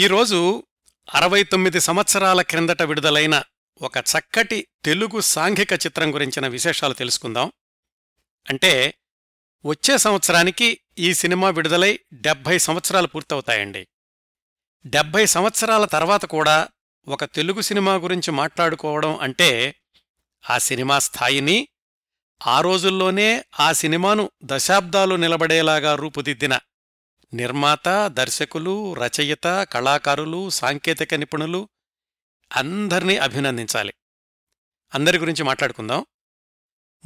ఈరోజు అరవై తొమ్మిది సంవత్సరాల క్రిందట విడుదలైన ఒక చక్కటి తెలుగు సాంఘిక చిత్రం గురించిన విశేషాలు తెలుసుకుందాం. అంటే వచ్చే సంవత్సరానికి ఈ సినిమా విడుదలై డెబ్భై సంవత్సరాలు పూర్తవుతాయండి. డెబ్భై సంవత్సరాల తర్వాత కూడా ఒక తెలుగు సినిమా గురించి మాట్లాడుకోవడం అంటే ఆ సినిమా స్థాయిని ఆ రోజుల్లోనే ఆ సినిమాను దశాబ్దాలు నిలబడేలాగా రూపుదిద్దిన నిర్మాత దర్శకులు రచయిత కళాకారులు సాంకేతిక నిపుణులు అందర్నీ అభినందించాలి. అందరి గురించి మాట్లాడుకుందాం.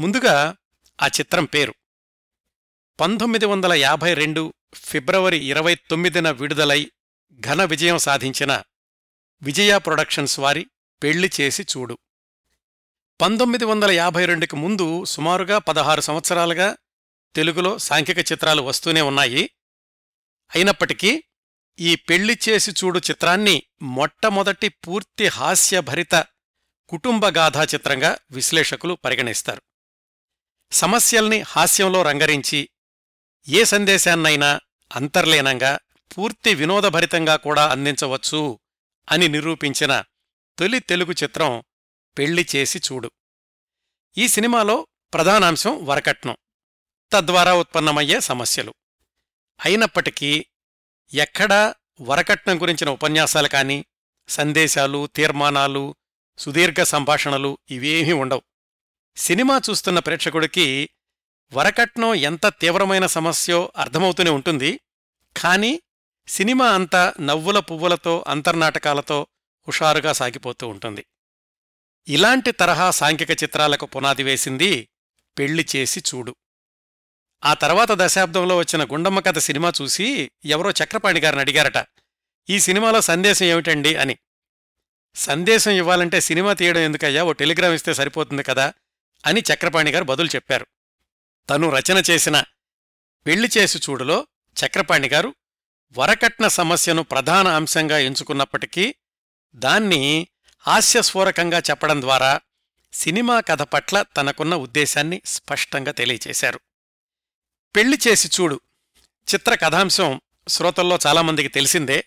ముందుగా ఆ చిత్రం పేరు. పంతొమ్మిది వందల యాభై రెండు ఫిబ్రవరి ఇరవై తొమ్మిదిన విడుదలై ఘన విజయం సాధించిన విజయ ప్రొడక్షన్స్ వారి పెళ్ళి చేసి చూడు. పంతొమ్మిది వందల యాభై రెండుకి ముందు సుమారుగా పదహారు సంవత్సరాలుగా తెలుగులో సాంఘిక చిత్రాలు వస్తూనే ఉన్నాయి. అయినప్పటికీ ఈ పెళ్ళి చేసి చూడు చిత్రాన్ని మొట్టమొదటి పూర్తి హాస్యభరిత కుటుంబగాథా చిత్రంగా విశ్లేషకులు పరిగణిస్తారు. సమస్యల్ని హాస్యంలో రంగరించి ఏ సందేశాన్నైనా అంతర్లీనంగా పూర్తి వినోదభరితంగా కూడా అందించవచ్చు అని నిరూపించిన తొలి తెలుగు చిత్రం పెళ్ళి చేసి చూడు. ఈ సినిమాలో ప్రధానాంశం వరకట్నం. తద్వారా ఉత్పన్నమయ్యే సమస్యలు. అయినప్పటికీ ఎక్కడా వరకట్నం గురించిన ఉపన్యాసాలు కాని సందేశాలు తీర్మానాలు సుదీర్ఘ సంభాషణలు ఇవేమీ ఉండవు. సినిమా చూస్తున్న ప్రేక్షకుడికి వరకట్నం ఎంత తీవ్రమైన సమస్యో అర్థమవుతూనే ఉంటుంది. కాని సినిమా అంతా నవ్వుల పువ్వులతో అంతర్నాటకాలతో హుషారుగా సాగిపోతూ ఉంటుంది. ఇలాంటి తరహా సాంఘిక చిత్రాలకు పునాది వేసింది పెళ్ళి చేసి చూడు. ఆ తర్వాత దశాబ్దంలో వచ్చిన గుండమ్మ కథ సినిమా చూసి ఎవరో చక్రపాణి గారిని అడిగారట ఈ సినిమాలో సందేశం ఏమిటండి? అని. సందేశం ఇవ్వాలంటే సినిమా తీయడం ఎందుకయ్యా? ఓ టెలిగ్రామ్ ఇస్తే సరిపోతుంది కదా? అని చక్రపాణి గారు బదులు చెప్పారు. తను రచన చేసిన పెళ్ళి చేసి చూడులో చక్రపాణి గారు వరకట్న సమస్యను ప్రధాన అంశంగా ఎంచుకున్నప్పటికీ దాన్ని హాస్యస్ఫూరకంగా చెప్పడం ద్వారా సినిమా కథ పట్ల తనకున్న ఉద్దేశాన్ని స్పష్టంగా తెలియచేశారు. పెళ్ళి చేసి చూడు. చిత్ర కథాంశం శ్రోతల్లో చాలామందికి తెలిసిందే.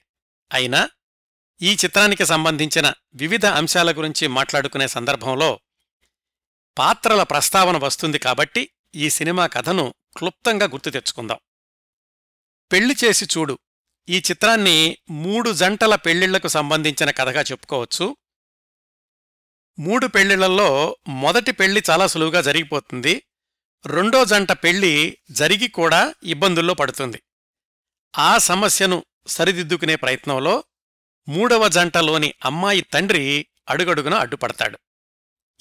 అయినా ఈ చిత్రానికి సంబంధించిన వివిధ అంశాల గురించి మాట్లాడుకునే సందర్భంలో పాత్రల ప్రస్తావన వస్తుంది కాబట్టి ఈ సినిమా కథను క్లుప్తంగా గుర్తు తెచ్చుకుందాం. పెళ్ళి చేసి చూడు. ఈ చిత్రాన్ని మూడు జంటల పెళ్ళిళ్ళకు సంబంధించిన కథగా చెప్పుకోవచ్చు. మూడు పెళ్ళిళ్ళలో మొదటి పెళ్ళి చాలా సులువుగా జరిగిపోతుంది. రెండో జంట పెళ్ళి జరిగి కూడా ఇబ్బందుల్లో పడుతుంది. ఆ సమస్యను సరిదిద్దుకునే ప్రయత్నంలో మూడవ జంటలోని అమ్మాయి తండ్రి అడుగడుగున అడ్డుపడతాడు.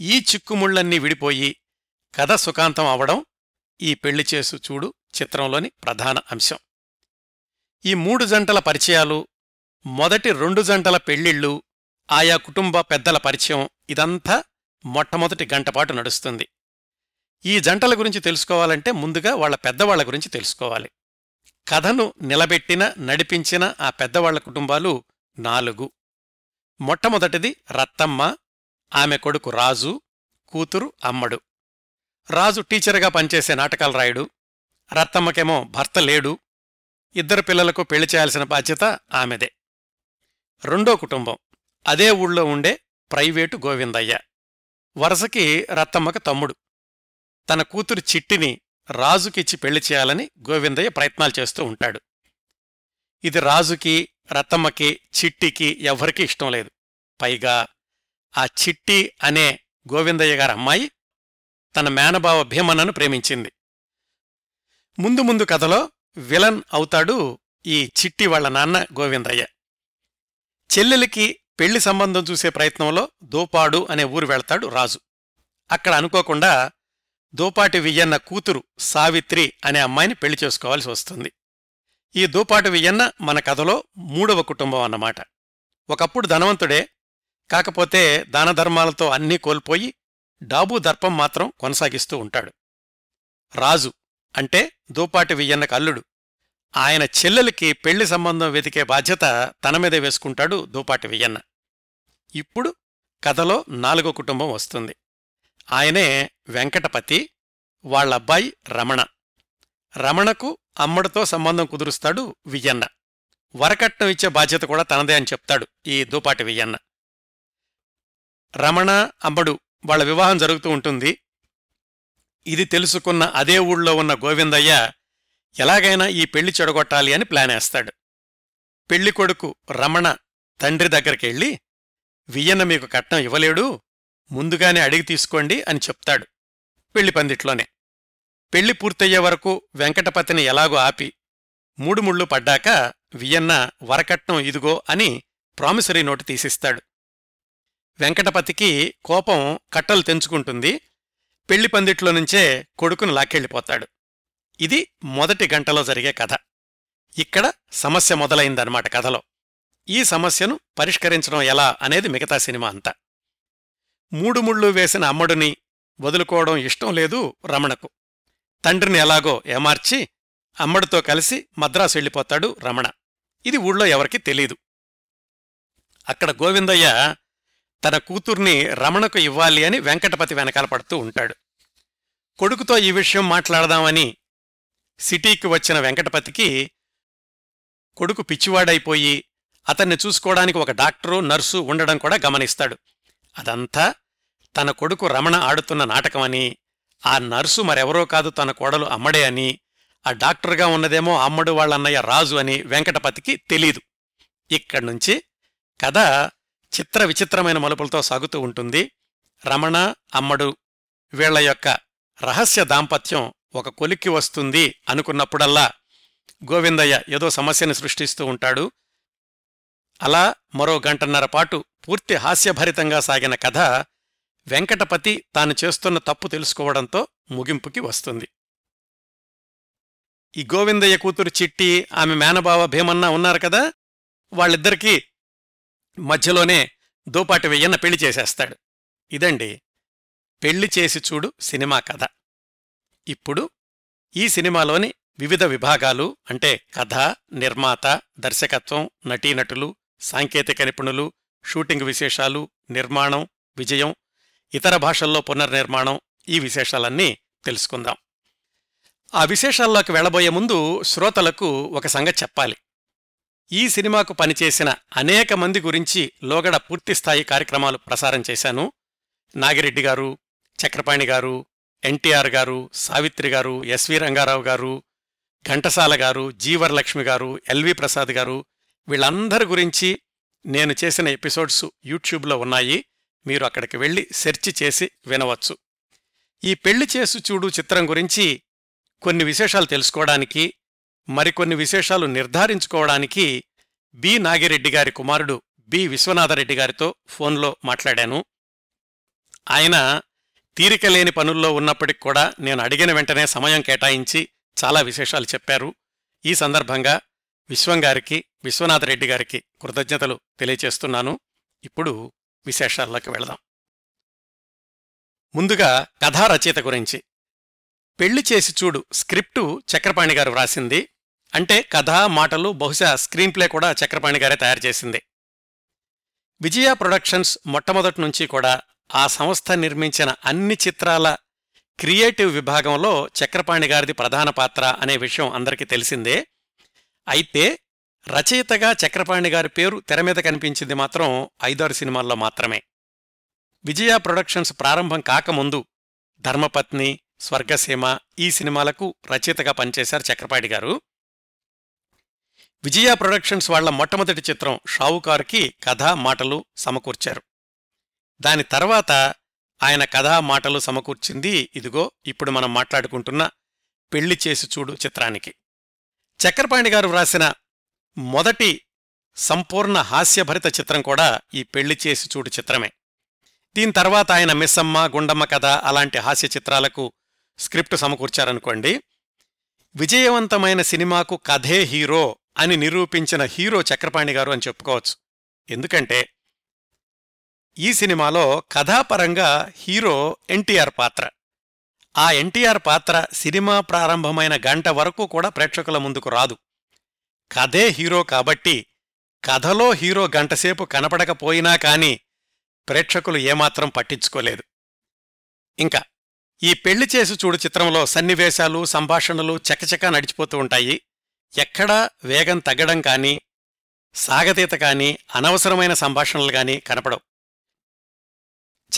ఈ చిక్కుముళ్ళన్నీ విడిపోయి కథ సుఖాంతం అవడం ఈ పెళ్ళి చేసు చూడు చిత్రంలోని ప్రధాన అంశం. ఈ మూడు జంటల పరిచయాలు మొదటి రెండు జంటల పెళ్ళిళ్ళు ఆయా కుటుంబ పెద్దల పరిచయం ఇదంతా మొట్టమొదటి గంటపాటు నడుస్తుంది. ఈ జంటల గురించి తెలుసుకోవాలంటే ముందుగా వాళ్ళ పెద్దవాళ్ళ గురించి తెలుసుకోవాలి. కథను నిలబెట్టిన నడిపించిన ఆ పెద్దవాళ్ళ కుటుంబాలు నాలుగు. మొట్టమొదటిది రత్తమ్మ ఆమె కొడుకు రాజు కూతురు అమ్మడు. రాజు టీచర్గా పనిచేసే నాటకాలు రాయుడు. రత్తమ్మకేమో భర్త లేడు. ఇద్దరు పిల్లలకు పెళ్ళి చేయాల్సిన బాధ్యత ఆమెదే. రెండో కుటుంబం అదే ఊళ్ళో ఉండే ప్రైవేటు గోవిందయ్య. వరసకి రత్తమ్మకు తమ్ముడు. తన కూతురు చిట్టిని రాజుకిచ్చి పెళ్ళి చేయాలని గోవిందయ్య ప్రయత్నాలు చేస్తూ ఉంటాడు. ఇది రాజుకి రత్తమ్మకి చిట్టికి ఎవ్వరికీ ఇష్టం లేదు. పైగా ఆ చిట్టి అనే గోవిందయ్య గారి అమ్మాయి తన మేనబావ భీమన్నను ప్రేమించింది. ముందు ముందు కథలో విలన్ అవుతాడు ఈ చిట్టి వాళ్ళ నాన్న గోవిందయ్య. చెల్లెలికి పెళ్ళి సంబంధం చూసే ప్రయత్నంలో దోపాడు అనే ఊరు వెళ్తాడు రాజు. అక్కడ అనుకోకుండా దూపాటి వియ్యన్న కూతురు సావిత్రి అనే అమ్మాయిని పెళ్ళి చేసుకోవాల్సి వస్తుంది. ఈ దూపాటి వియ్యన్న మన కథలో మూడవ కుటుంబం అన్నమాట. ఒకప్పుడు ధనవంతుడే కాకపోతే దానధర్మాలతో అన్నీ కోల్పోయి డాబూ దర్పం మాత్రం కొనసాగిస్తూ ఉంటాడు. రాజు అంటే దూపాటి వియ్యన్న అల్లుడు. ఆయన చెల్లెలికి పెళ్ళి సంబంధం వెతికే బాధ్యత తన మీదే వేసుకుంటాడు దూపాటి వియ్యన్న. ఇప్పుడు కథలో నాలుగో కుటుంబం వస్తుంది. ఆయనే వెంకటపతి వాళ్ళబ్బాయి రమణ. రమణకు అమ్మడితో సంబంధం కుదురుస్తాడు వియ్యన్న. వరకట్నం ఇచ్చే బాధ్యత కూడా తనదే అని చెప్తాడు ఈ దూపాటి వెయ్యన్న. రమణ అమ్మడు వాళ్ళ వివాహం జరుగుతూ ఉంటుంది. ఇది తెలుసుకున్న అదే ఊళ్ళో ఉన్న గోవిందయ్య ఎలాగైనా ఈ పెళ్ళి చెడగొట్టాలి అని ప్లాన్ వేస్తాడు. పెళ్ళి కొడుకు రమణ తండ్రి దగ్గరికెళ్ళి వియ్యన్న మీకు కట్నం ఇవ్వలేడు ముందుగానే అడిగి తీసుకోండి అని చెప్తాడు పెళ్ళి పందిట్లోనే. పెళ్ళి పూర్తయ్యే వరకు వెంకటపతిని ఎలాగో ఆపి మూడు ముళ్ళు పడ్డాక వియన్న వరకట్నం ఇదిగో అని ప్రామిసరీ నోటు తీసిస్తాడు. వెంకటపతికి కోపం కట్టలు తెంచుకుంటుంది. పెళ్ళి పందిట్లో నుంచే కొడుకును లాక్కెళ్ళిపోతాడు. ఇది మొదటి గంటలో జరిగే కథ. ఇక్కడ సమస్య మొదలైందన్నమాట కథలో. ఈ సమస్యను పరిష్కరించడం ఎలా అనేది మిగతా సినిమా అంతా. మూడు ముళ్ళు వేసిన అమ్మడుని వదులుకోవడం ఇష్టం లేదు రమణకు. తండ్రిని ఎలాగో ఏమార్చి అమ్మడితో కలిసి మద్రాసు వెళ్ళిపోతాడు రమణ. ఇది ఊళ్ళో ఎవరికీ తెలీదు. అక్కడ గోవిందయ్య తన కూతుర్ని రమణకు ఇవ్వాలి అని వెంకటపతి వెనకాల పడుతూ ఉంటాడు. కొడుకుతో ఈ విషయం మాట్లాడదామని సిటీకి వచ్చిన వెంకటపతికి కొడుకు పిచ్చివాడైపోయి అతన్ని చూసుకోవడానికి ఒక డాక్టరు నర్సు ఉండడం కూడా గమనిస్తాడు. అదంతా తన కొడుకు రమణ ఆడుతున్న నాటకమని ఆ నర్సు మరెవరో కాదు తన కోడలు అమ్మడే అని ఆ డాక్టర్గా ఉన్నదేమో అమ్మడు వాళ్ళన్నయ్య రాజు అని వెంకటపతికి తెలీదు. ఇక్కడ్నుంచి కథ చిత్ర విచిత్రమైన మలుపులతో సాగుతూ ఉంటుంది. రమణ అమ్మడు వీళ్ళ యొక్క రహస్య దాంపత్యం ఒక కొలిక్కి వస్తుంది అనుకున్నప్పుడల్లా గోవిందయ్య ఏదో సమస్యను సృష్టిస్తూ ఉంటాడు. అలా మరో గంటన్నర పాటు పూర్తి హాస్యభరితంగా సాగిన కథ వెంకటపతి తాను చేస్తున్న తప్పు తెలుసుకోవడంతో ముగింపుకి వస్తుంది. ఈ గోవిందయ్య కూతురు చిట్టి ఆమె మేనబావ భీమన్న ఉన్నారు కదా? వాళ్ళిద్దరికీ మధ్యలోనే దోపాటి వెయ్యన్న పెళ్ళి చేసేస్తాడు. ఇదండి పెళ్ళి చేసి చూడు సినిమా కథ. ఇప్పుడు ఈ సినిమాలోని వివిధ విభాగాలు అంటే కథ నిర్మాత దర్శకత్వం నటీనటులు సాంకేతిక నిపుణులు షూటింగ్ విశేషాలు నిర్మాణం విజయం ఇతర భాషల్లో పునర్నిర్మాణం ఈ విశేషాలన్నీ తెలుసుకుందాం. ఆ విశేషాల్లోకి వెళ్ళబోయే ముందు శ్రోతలకు ఒక సంగతి చెప్పాలి. ఈ సినిమాకు పనిచేసిన అనేక మంది గురించి లోగడ పూర్తిస్థాయి కార్యక్రమాలు ప్రసారం చేశాను. నాగిరెడ్డి గారు చక్రపాణి గారు ఎన్టీఆర్ గారు సావిత్రి గారు ఎస్వి రంగారావు గారు ఘంటసాల గారు జీవరలక్ష్మి గారు ఎల్వి ప్రసాద్ గారు వీళ్ళందరి గురించి నేను చేసిన ఎపిసోడ్స్ యూట్యూబ్లో ఉన్నాయి. మీరు అక్కడికి వెళ్ళి సెర్చ్ చేసి వినవచ్చు. ఈ పెళ్ళి చేసు చూడు చిత్రం గురించి కొన్ని విశేషాలు తెలుసుకోవడానికి మరికొన్ని విశేషాలు నిర్ధారించుకోవడానికి బి నాగిరెడ్డి గారి కుమారుడు బి విశ్వనాథరెడ్డి గారితో ఫోన్లో మాట్లాడాను. ఆయన తీరికలేని పనుల్లో ఉన్నప్పటికి కూడా నేను అడిగిన వెంటనే సమయం కేటాయించి చాలా విశేషాలు చెప్పారు. ఈ సందర్భంగా విశ్వం గారికి విశ్వనాథరెడ్డి గారికి కృతజ్ఞతలు తెలియచేస్తున్నాను. ఇప్పుడు విశేషాల్లోకి వెళదాం. ముందుగా కథా రచయిత గురించి. పెళ్ళి చేసి చూడు స్క్రిప్టు చక్రపాణి గారు వ్రాసింది. అంటే కథ మాటలు బహుశా స్క్రీన్ప్లే కూడా చక్రపాణి గారే తయారు చేసింది. విజయ ప్రొడక్షన్స్ మొట్టమొదటి నుంచి కూడా ఆ సంస్థ నిర్మించిన అన్ని చిత్రాల క్రియేటివ్ విభాగంలో చక్రపాణి గారిది ప్రధాన పాత్ర అనే విషయం అందరికీ తెలిసిందే. అయితే రచయితగా చక్రపాణి గారి పేరు తెర మీద కనిపించింది మాత్రం ఐదారు సినిమాల్లో మాత్రమే. విజయ ప్రొడక్షన్స్ ప్రారంభం కాకముందు ధర్మపత్ని స్వర్గసీమ ఈ సినిమాలకు రచయితగా పనిచేశారు చక్రపాణి గారు. విజయ ప్రొడక్షన్స్ వాళ్ళ మొట్టమొదటి చిత్రం షావుకారుకి కథ మాటలు సమకూర్చారు. దాని తర్వాత ఆయన కథా మాటలు సమకూర్చింది ఇదిగో ఇప్పుడు మనం మాట్లాడుకుంటున్న పెళ్ళి చేసి చూడు చిత్రానికి. చక్రపాణి గారు వ్రాసిన మొదటి సంపూర్ణ హాస్యభరిత చిత్రం కూడా ఈ పెళ్ళి చేసి చూడు చిత్రమే. దీని తర్వాత ఆయన మిస్సమ్మ గుండమ్మ కథ అలాంటి హాస్య చిత్రాలకు స్క్రిప్ట్ సమకూర్చారనుకోండి. విజయవంతమైన సినిమాకు కథే హీరో అని నిరూపించిన హీరో చక్రపాణి గారు అని చెప్పుకోవచ్చు. ఎందుకంటే ఈ సినిమాలో కథాపరంగా హీరో ఎన్టీఆర్ పాత్ర. ఆ ఎన్టీఆర్ పాత్ర సినిమా ప్రారంభమైన గంట వరకు కూడా ప్రేక్షకుల ముందుకు రాదు. కథే హీరో కాబట్టి కథలో హీరో గంటసేపు కనపడకపోయినా కాని ప్రేక్షకులు ఏమాత్రం పట్టించుకోలేదు. ఇంకా ఈ పెళ్ళి చేసి చూడు చిత్రంలో సన్నివేశాలు సంభాషణలు చకచకా నడిచిపోతూ ఉంటాయి. ఎక్కడా వేగం తగ్గడం కానీ సాగతీత కానీ అనవసరమైన సంభాషణలు కానీ కనపడవు.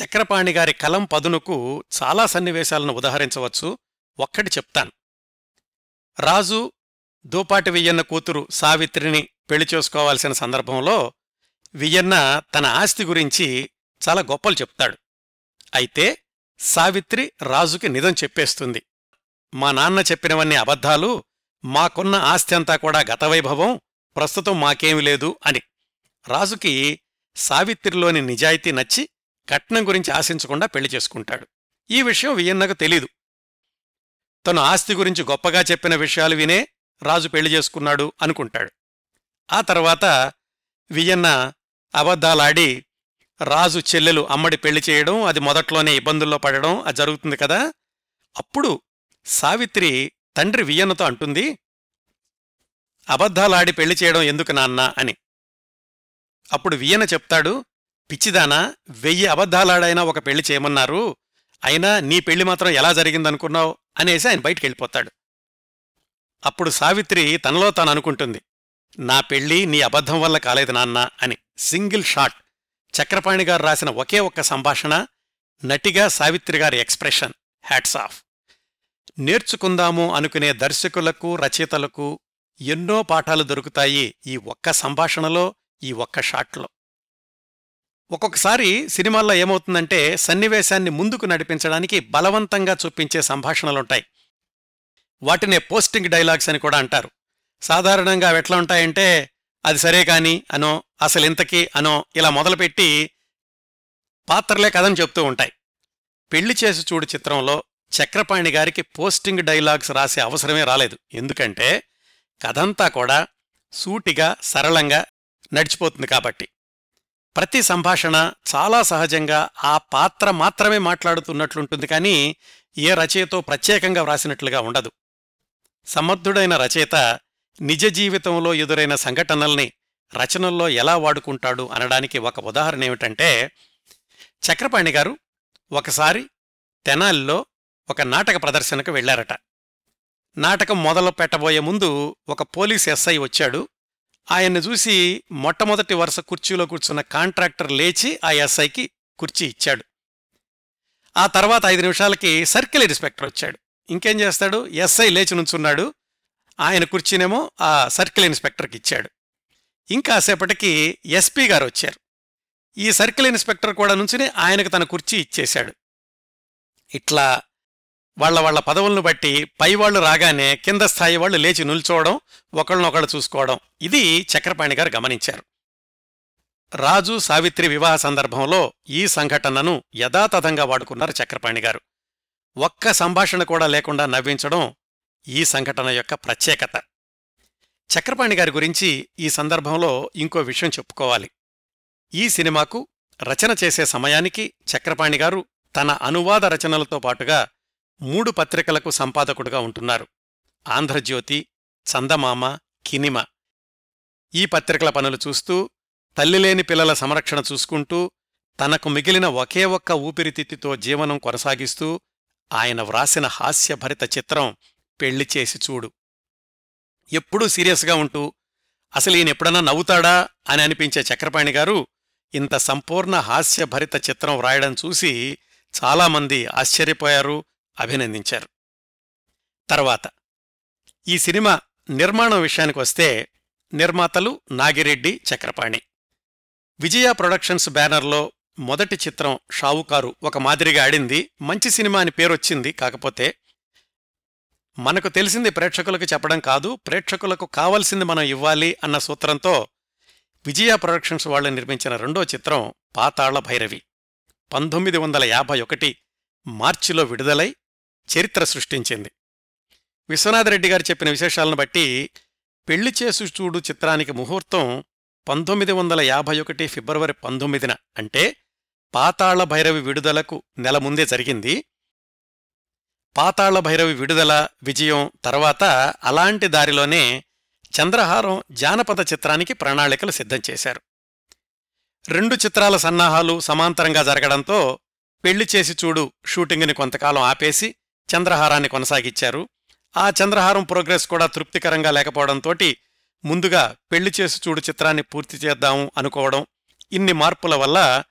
చక్రపాణి గారి కలం పదునుకు చాలా సన్నివేశాలను ఉదహరించవచ్చు. ఒక్కటి చెప్తాను. రాజు దూపాటి వియ్యన్న కూతురు సావిత్రిని పెళ్ళి చేసుకోవాల్సిన సందర్భంలో వియ్యన్న తన ఆస్తి గురించి చాలా గొప్పలు చెప్తాడు. అయితే సావిత్రి రాజుకి నిజం చెప్పేస్తుంది. మా నాన్న చెప్పినవన్నీ అబద్ధాలు మాకున్న ఆస్తి అంతా కూడా గతవైభవం ప్రస్తుతం మాకేమీ లేదు అని. రాజుకి సావిత్రిలోని నిజాయితీ నచ్చి కట్నం గురించి ఆశించకుండా పెళ్ళి చేసుకుంటాడు. ఈ విషయం వియన్నకు తెలీదు. తను ఆస్తి గురించి గొప్పగా చెప్పిన విషయాలు వినే రాజు పెళ్ళి చేసుకున్నాడు అనుకుంటాడు. ఆ తర్వాత వియన్న అబద్ధాలాడి రాజు చెల్లెలు అమ్మడి పెళ్ళి చేయడం అది మొదట్లోనే ఇబ్బందుల్లో పడడం అది జరుగుతుంది కదా? అప్పుడు సావిత్రి తండ్రి వియన్నతో అంటుంది అబద్ధాలాడి పెళ్ళి చేయడం ఎందుకు నాన్న? అని. అప్పుడు వియన చెప్తాడు పిచ్చిదానా వెయ్యి అబద్ధాలాడైనా ఒక పెళ్ళి చేయమన్నారు. అయినా నీ పెళ్ళి మాత్రం ఎలా జరిగిందనుకున్నావు? అనేసి ఆయన బయటికి వెళ్ళిపోతాడు అప్పుడు సావిత్రి తనలో తాను అనుకుంటుంది. నా పెళ్ళి నీ అబద్ధం వల్ల కాలేదు నాన్న అని. Single shot. చక్రపాణి గారు రాసిన ఒకే ఒక్క సంభాషణ నటిగా సావిత్రి గారి ఎక్స్ప్రెషన్ హ్యాట్స్ ఆఫ్. నేర్చుకుందాము అనుకునే దర్శకులకు రచయితలకు ఎన్నో పాఠాలు దొరుకుతాయి ఈ ఒక్క సంభాషణలో ఈ ఒక్క షాట్లో. ఒక్కొక్కసారి సినిమాల్లో ఏమవుతుందంటే సన్నివేశాన్ని ముందుకు నడిపించడానికి బలవంతంగా చూపించే సంభాషణలుంటాయి. వాటినే పోస్టింగ్ డైలాగ్స్ అని కూడా అంటారు. సాధారణంగా అవి ఎట్లా ఉంటాయంటే అది సరే కాని అనో అసలు ఇంతకీ అనో ఇలా మొదలుపెట్టి పాత్రలే కథను చెప్తూ ఉంటాయి. పెళ్ళి చేసి చూడు చిత్రంలో చక్రపాణి గారికి పోస్టింగ్ డైలాగ్స్ రాసే అవసరమే రాలేదు. ఎందుకంటే కథంతా కూడా సూటిగా సరళంగా నడిచిపోతుంది కాబట్టి. ప్రతి సంభాషణ చాలా సహజంగా ఆ పాత్ర మాత్రమే మాట్లాడుతున్నట్లుంటుంది కానీ ఏ రచయితో ప్రత్యేకంగా వ్రాసినట్లుగా ఉండదు. సమర్థుడైన రచయిత నిజ జీవితంలో ఎదురైన సంఘటనల్ని రచనల్లో ఎలా వాడుకుంటాడు అనడానికి ఒక ఉదాహరణ ఏమిటంటే చక్రపాణి గారు ఒకసారి తెనాలిలో ఒక నాటక ప్రదర్శనకు వెళ్ళారట నాటకం మొదలు పెట్టబోయే ముందు ఒక పోలీస్ ఎస్ఐ వచ్చాడు. ఆయన్ని చూసి మొట్టమొదటి వరుస కుర్చీలో కూర్చున్న కాంట్రాక్టర్ లేచి ఆ ఎస్ఐకి కుర్చీ ఇచ్చాడు. ఆ తర్వాత ఐదు నిమిషాలకి సర్కిల్ ఇన్స్పెక్టర్ వచ్చాడు. ఇంకేం చేస్తాడు? ఎస్ఐ లేచి నుంచున్నాడు. ఆయన కుర్చీనేమో ఆ సర్కిల్ ఇన్స్పెక్టర్కి ఇచ్చాడు. ఇంకాసేపటికి ఎస్పీ గారు వచ్చారు. ఈ సర్కిల్ ఇన్స్పెక్టర్ కూడా నుంచుని ఆయనకు తన కుర్చీ ఇచ్చేశాడు. ఇట్లా వాళ్ళ వాళ్ళ పదవులను బట్టి పైవాళ్ళు రాగానే కింద స్థాయి వాళ్ళు లేచి నిల్చోవడం ఒకళ్ళనొకళ్ళు చూసుకోవడం. ఇది చక్రపాణి గారు గమనించారు. రాజు సావిత్రి వివాహ సందర్భంలో ఈ సంఘటనను యథాతథంగా వాడుకున్నారు చక్రపాణి గారు. ఒక్క సంభాషణ కూడా లేకుండా నవ్వించడం ఈ సంఘటన యొక్క ప్రత్యేకత. చక్రపాణి గారి గురించి ఈ సందర్భంలో ఇంకో విషయం చెప్పుకోవాలి. ఈ సినిమాకు రచన చేసే సమయానికి చక్రపాణి గారు తన అనువాద రచనలతో పాటుగా మూడు పత్రికలకు సంపాదకుడుగా ఉంటున్నారు. ఆంధ్రజ్యోతి చందమామ కినిమ. ఈ పత్రికల పనులు చూస్తూ తల్లిలేని పిల్లల సంరక్షణ చూసుకుంటూ తనకు మిగిలిన ఒకే ఒక్క ఊపిరితిత్తితో జీవనం కొనసాగిస్తూ ఆయన వ్రాసిన హాస్యభరిత చిత్రం పెళ్ళి చేసి చూడు. ఎప్పుడూ సీరియస్గా ఉంటూ అసలు ఈయన ఎప్పుడన్నా నవ్వుతాడా అని అనిపించే చక్రపాణి గారు ఇంత సంపూర్ణ హాస్యభరిత చిత్రం వ్రాయడం చూసి చాలామంది ఆశ్చర్యపోయారు అభినందించారు. తర్వాత ఈ సినిమా నిర్మాణం విషయానికి వస్తే నిర్మాతలు నాగిరెడ్డి చక్రపాణి. విజయ ప్రొడక్షన్స్ బ్యానర్లో మొదటి చిత్రం షావుకారు ఒక మాదిరిగా ఆడింది. మంచి సినిమా అని పేరొచ్చింది. కాకపోతే మనకు తెలిసింది ప్రేక్షకులకు చెప్పడం కాదు ప్రేక్షకులకు కావలసింది మనం ఇవ్వాలి అన్న సూత్రంతో విజయ ప్రొడక్షన్స్ వాళ్ళు నిర్మించిన రెండో చిత్రం పాతాళ భైరవి. పంతొమ్మిది వందల యాభై ఒకటి మార్చిలో విడుదలై చరిత్ర సృష్టించింది. విశ్వనాథరెడ్డి గారు చెప్పిన విశేషాలను బట్టి పెళ్ళి చేసు చూడు చిత్రానికి ముహూర్తం పంతొమ్మిది వందల యాభై ఒకటి ఫిబ్రవరి పంతొమ్మిదిన. అంటే పాతాళ భైరవి విడుదలకు నెల ముందే జరిగింది. పాతాళ భైరవి విడుదల విజయం తర్వాత అలాంటి దారిలోనే చంద్రహారం జానపద చిత్రానికి ప్రణాళికలు సిద్ధం చేశారు. రెండు చిత్రాల సన్నాహాలు సమాంతరంగా జరగడంతో పెళ్ళి చేసి చూడు షూటింగ్ని కొంతకాలం ఆపేసి చంద్రహారాన్ని కొనసాగిచ్చారు ఆ చంద్రహారం ప్రోగ్రెస్ కూడా తృప్తికరంగా లేకపోవడంతోటి ముందుగా పెళ్ళి చేసి చూడు చిత్రాన్ని పూర్తి చేద్దాం అనుకోవడం ఇన్ని మార్పుల వల్ల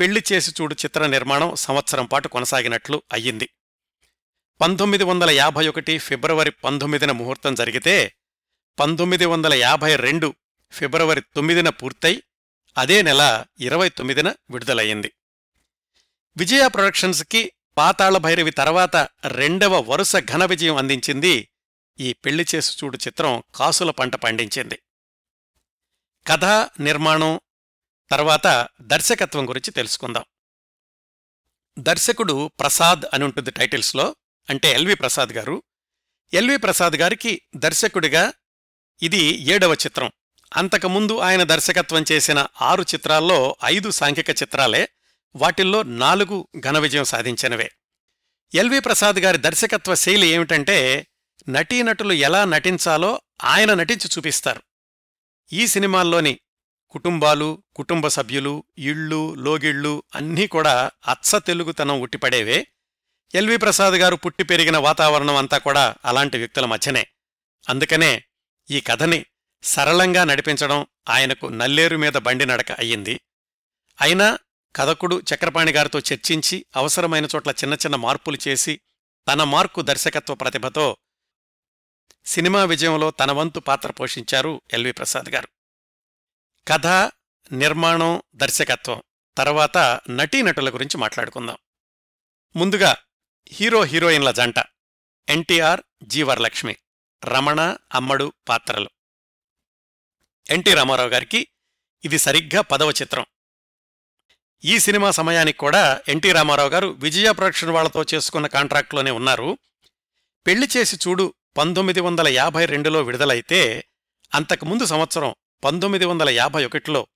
పెళ్ళి చేసి చూడు చిత్ర నిర్మాణం సంవత్సరం పాటు కొనసాగినట్లు అయ్యింది. పంతొమ్మిది వందల యాభై ఒకటి ఫిబ్రవరి పంతొమ్మిదిన ముహూర్తం జరిగితే పంతొమ్మిది వందల యాభై రెండు ఫిబ్రవరి తొమ్మిదిన పూర్తయి అదే నెల ఇరవై తొమ్మిదిన విడుదలయ్యింది. విజయ ప్రొడక్షన్స్కి పాతాళ భైరవి తర్వాత రెండవ వరుస ఘన విజయం అందించింది. ఈ పెళ్ళి చేసి చూడు చిత్రం కాసుల పంట పండించింది. కథ నిర్మాణం తర్వాత దర్శకత్వం గురించి తెలుసుకుందాం. దర్శకుడు ప్రసాద్ అని ఉంటుంది టైటిల్స్లో అంటే ఎల్వి ప్రసాద్ గారు. ఎల్వి ప్రసాద్ గారికి దర్శకుడిగా ఇది ఏడవ చిత్రం. అంతకుముందు ఆయన దర్శకత్వం చేసిన ఆరు చిత్రాల్లో ఐదు సాంఘిక చిత్రాలే వాటిల్లో నాలుగు ఘన విజయం సాధించినవే. ఎల్వి ప్రసాద్ గారి దర్శకత్వ శైలి ఏమిటంటే నటీనటులు ఎలా నటించాలో ఆయన నటించి చూపిస్తారు. ఈ సినిమాల్లోని కుటుంబాలు కుటుంబ సభ్యులు ఇళ్ళు లోగిళ్ళు అన్నీ కూడా అచ్చ తెలుగుతనం ఉట్టిపడేవే. ఎల్వి ప్రసాద్ గారు పుట్టి పెరిగిన వాతావరణం అంతా కూడా అలాంటి వ్యక్తుల మధ్యనే. అందుకనే ఈ కథని సరళంగా నడిపించడం ఆయనకు నల్లేరు మీద బండి నడక అయ్యింది. అయినా కథకుడు చక్రపాణి గారితో చర్చించి అవసరమైన చోట్ల చిన్న చిన్న మార్పులు చేసి తన మార్కు దర్శకత్వ ప్రతిభతో సినిమా విజయంలో తన వంతు పాత్ర పోషించారు ఎల్వి ప్రసాద్ గారు. కథ నిర్మాణం దర్శకత్వం తర్వాత నటీనటుల గురించి మాట్లాడుకుందాం. ముందుగా హీరో హీరోయిన్ల జంట ఎన్టీఆర్ జీవరలక్ష్మి రమణ అమ్మడు పాత్రలు. ఎన్టీ రామారావు గారికి ఇది సరిగ్గా పదవ చిత్రం. ఈ సినిమా సమయానికి కూడా ఎన్టీ రామారావు గారు విజయ ప్రొడక్షన్ వాళ్ళతో చేసుకున్న కాంట్రాక్ట్లోనే ఉన్నారు. పెళ్ళి చేసి చూడు పంతొమ్మిది వందల యాభై రెండులో విడుదలైతే అంతకుముందు సంవత్సరం పంతొమ్మిది వందల యాభై ఒకటిలో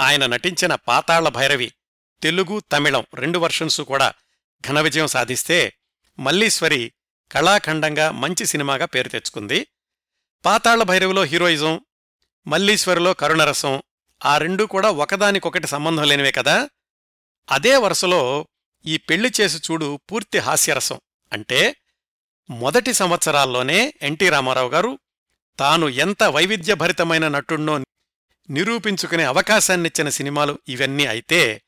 ఆయన నటించిన పాతాళ్ళ భైరవి తెలుగు తమిళం రెండు వర్షన్సు కూడా ఘన విజయం సాధిస్తే మల్లీశ్వరి కళాఖండంగా మంచి సినిమాగా పేరు తెచ్చుకుంది. పాతాళ్ళ భైరవిలో హీరోయిజం మల్లీశ్వరిలో కరుణరసం ఆ రెండూ కూడా ఒకదానికొకటి సంబంధం లేనివే కదా? అదే వరుసలో ఈ పెళ్ళి చేసి చూడు పూర్తి హాస్యరసం. అంటే మొదటి సంవత్సరాల్లోనే ఎన్టీ రామారావు గారు తాను ఎంత వైవిధ్యభరితమైన నటుణ్ణో నిరూపించుకునే అవకాశాన్నిచ్చిన సినిమాలు ఇవన్నీ అయితే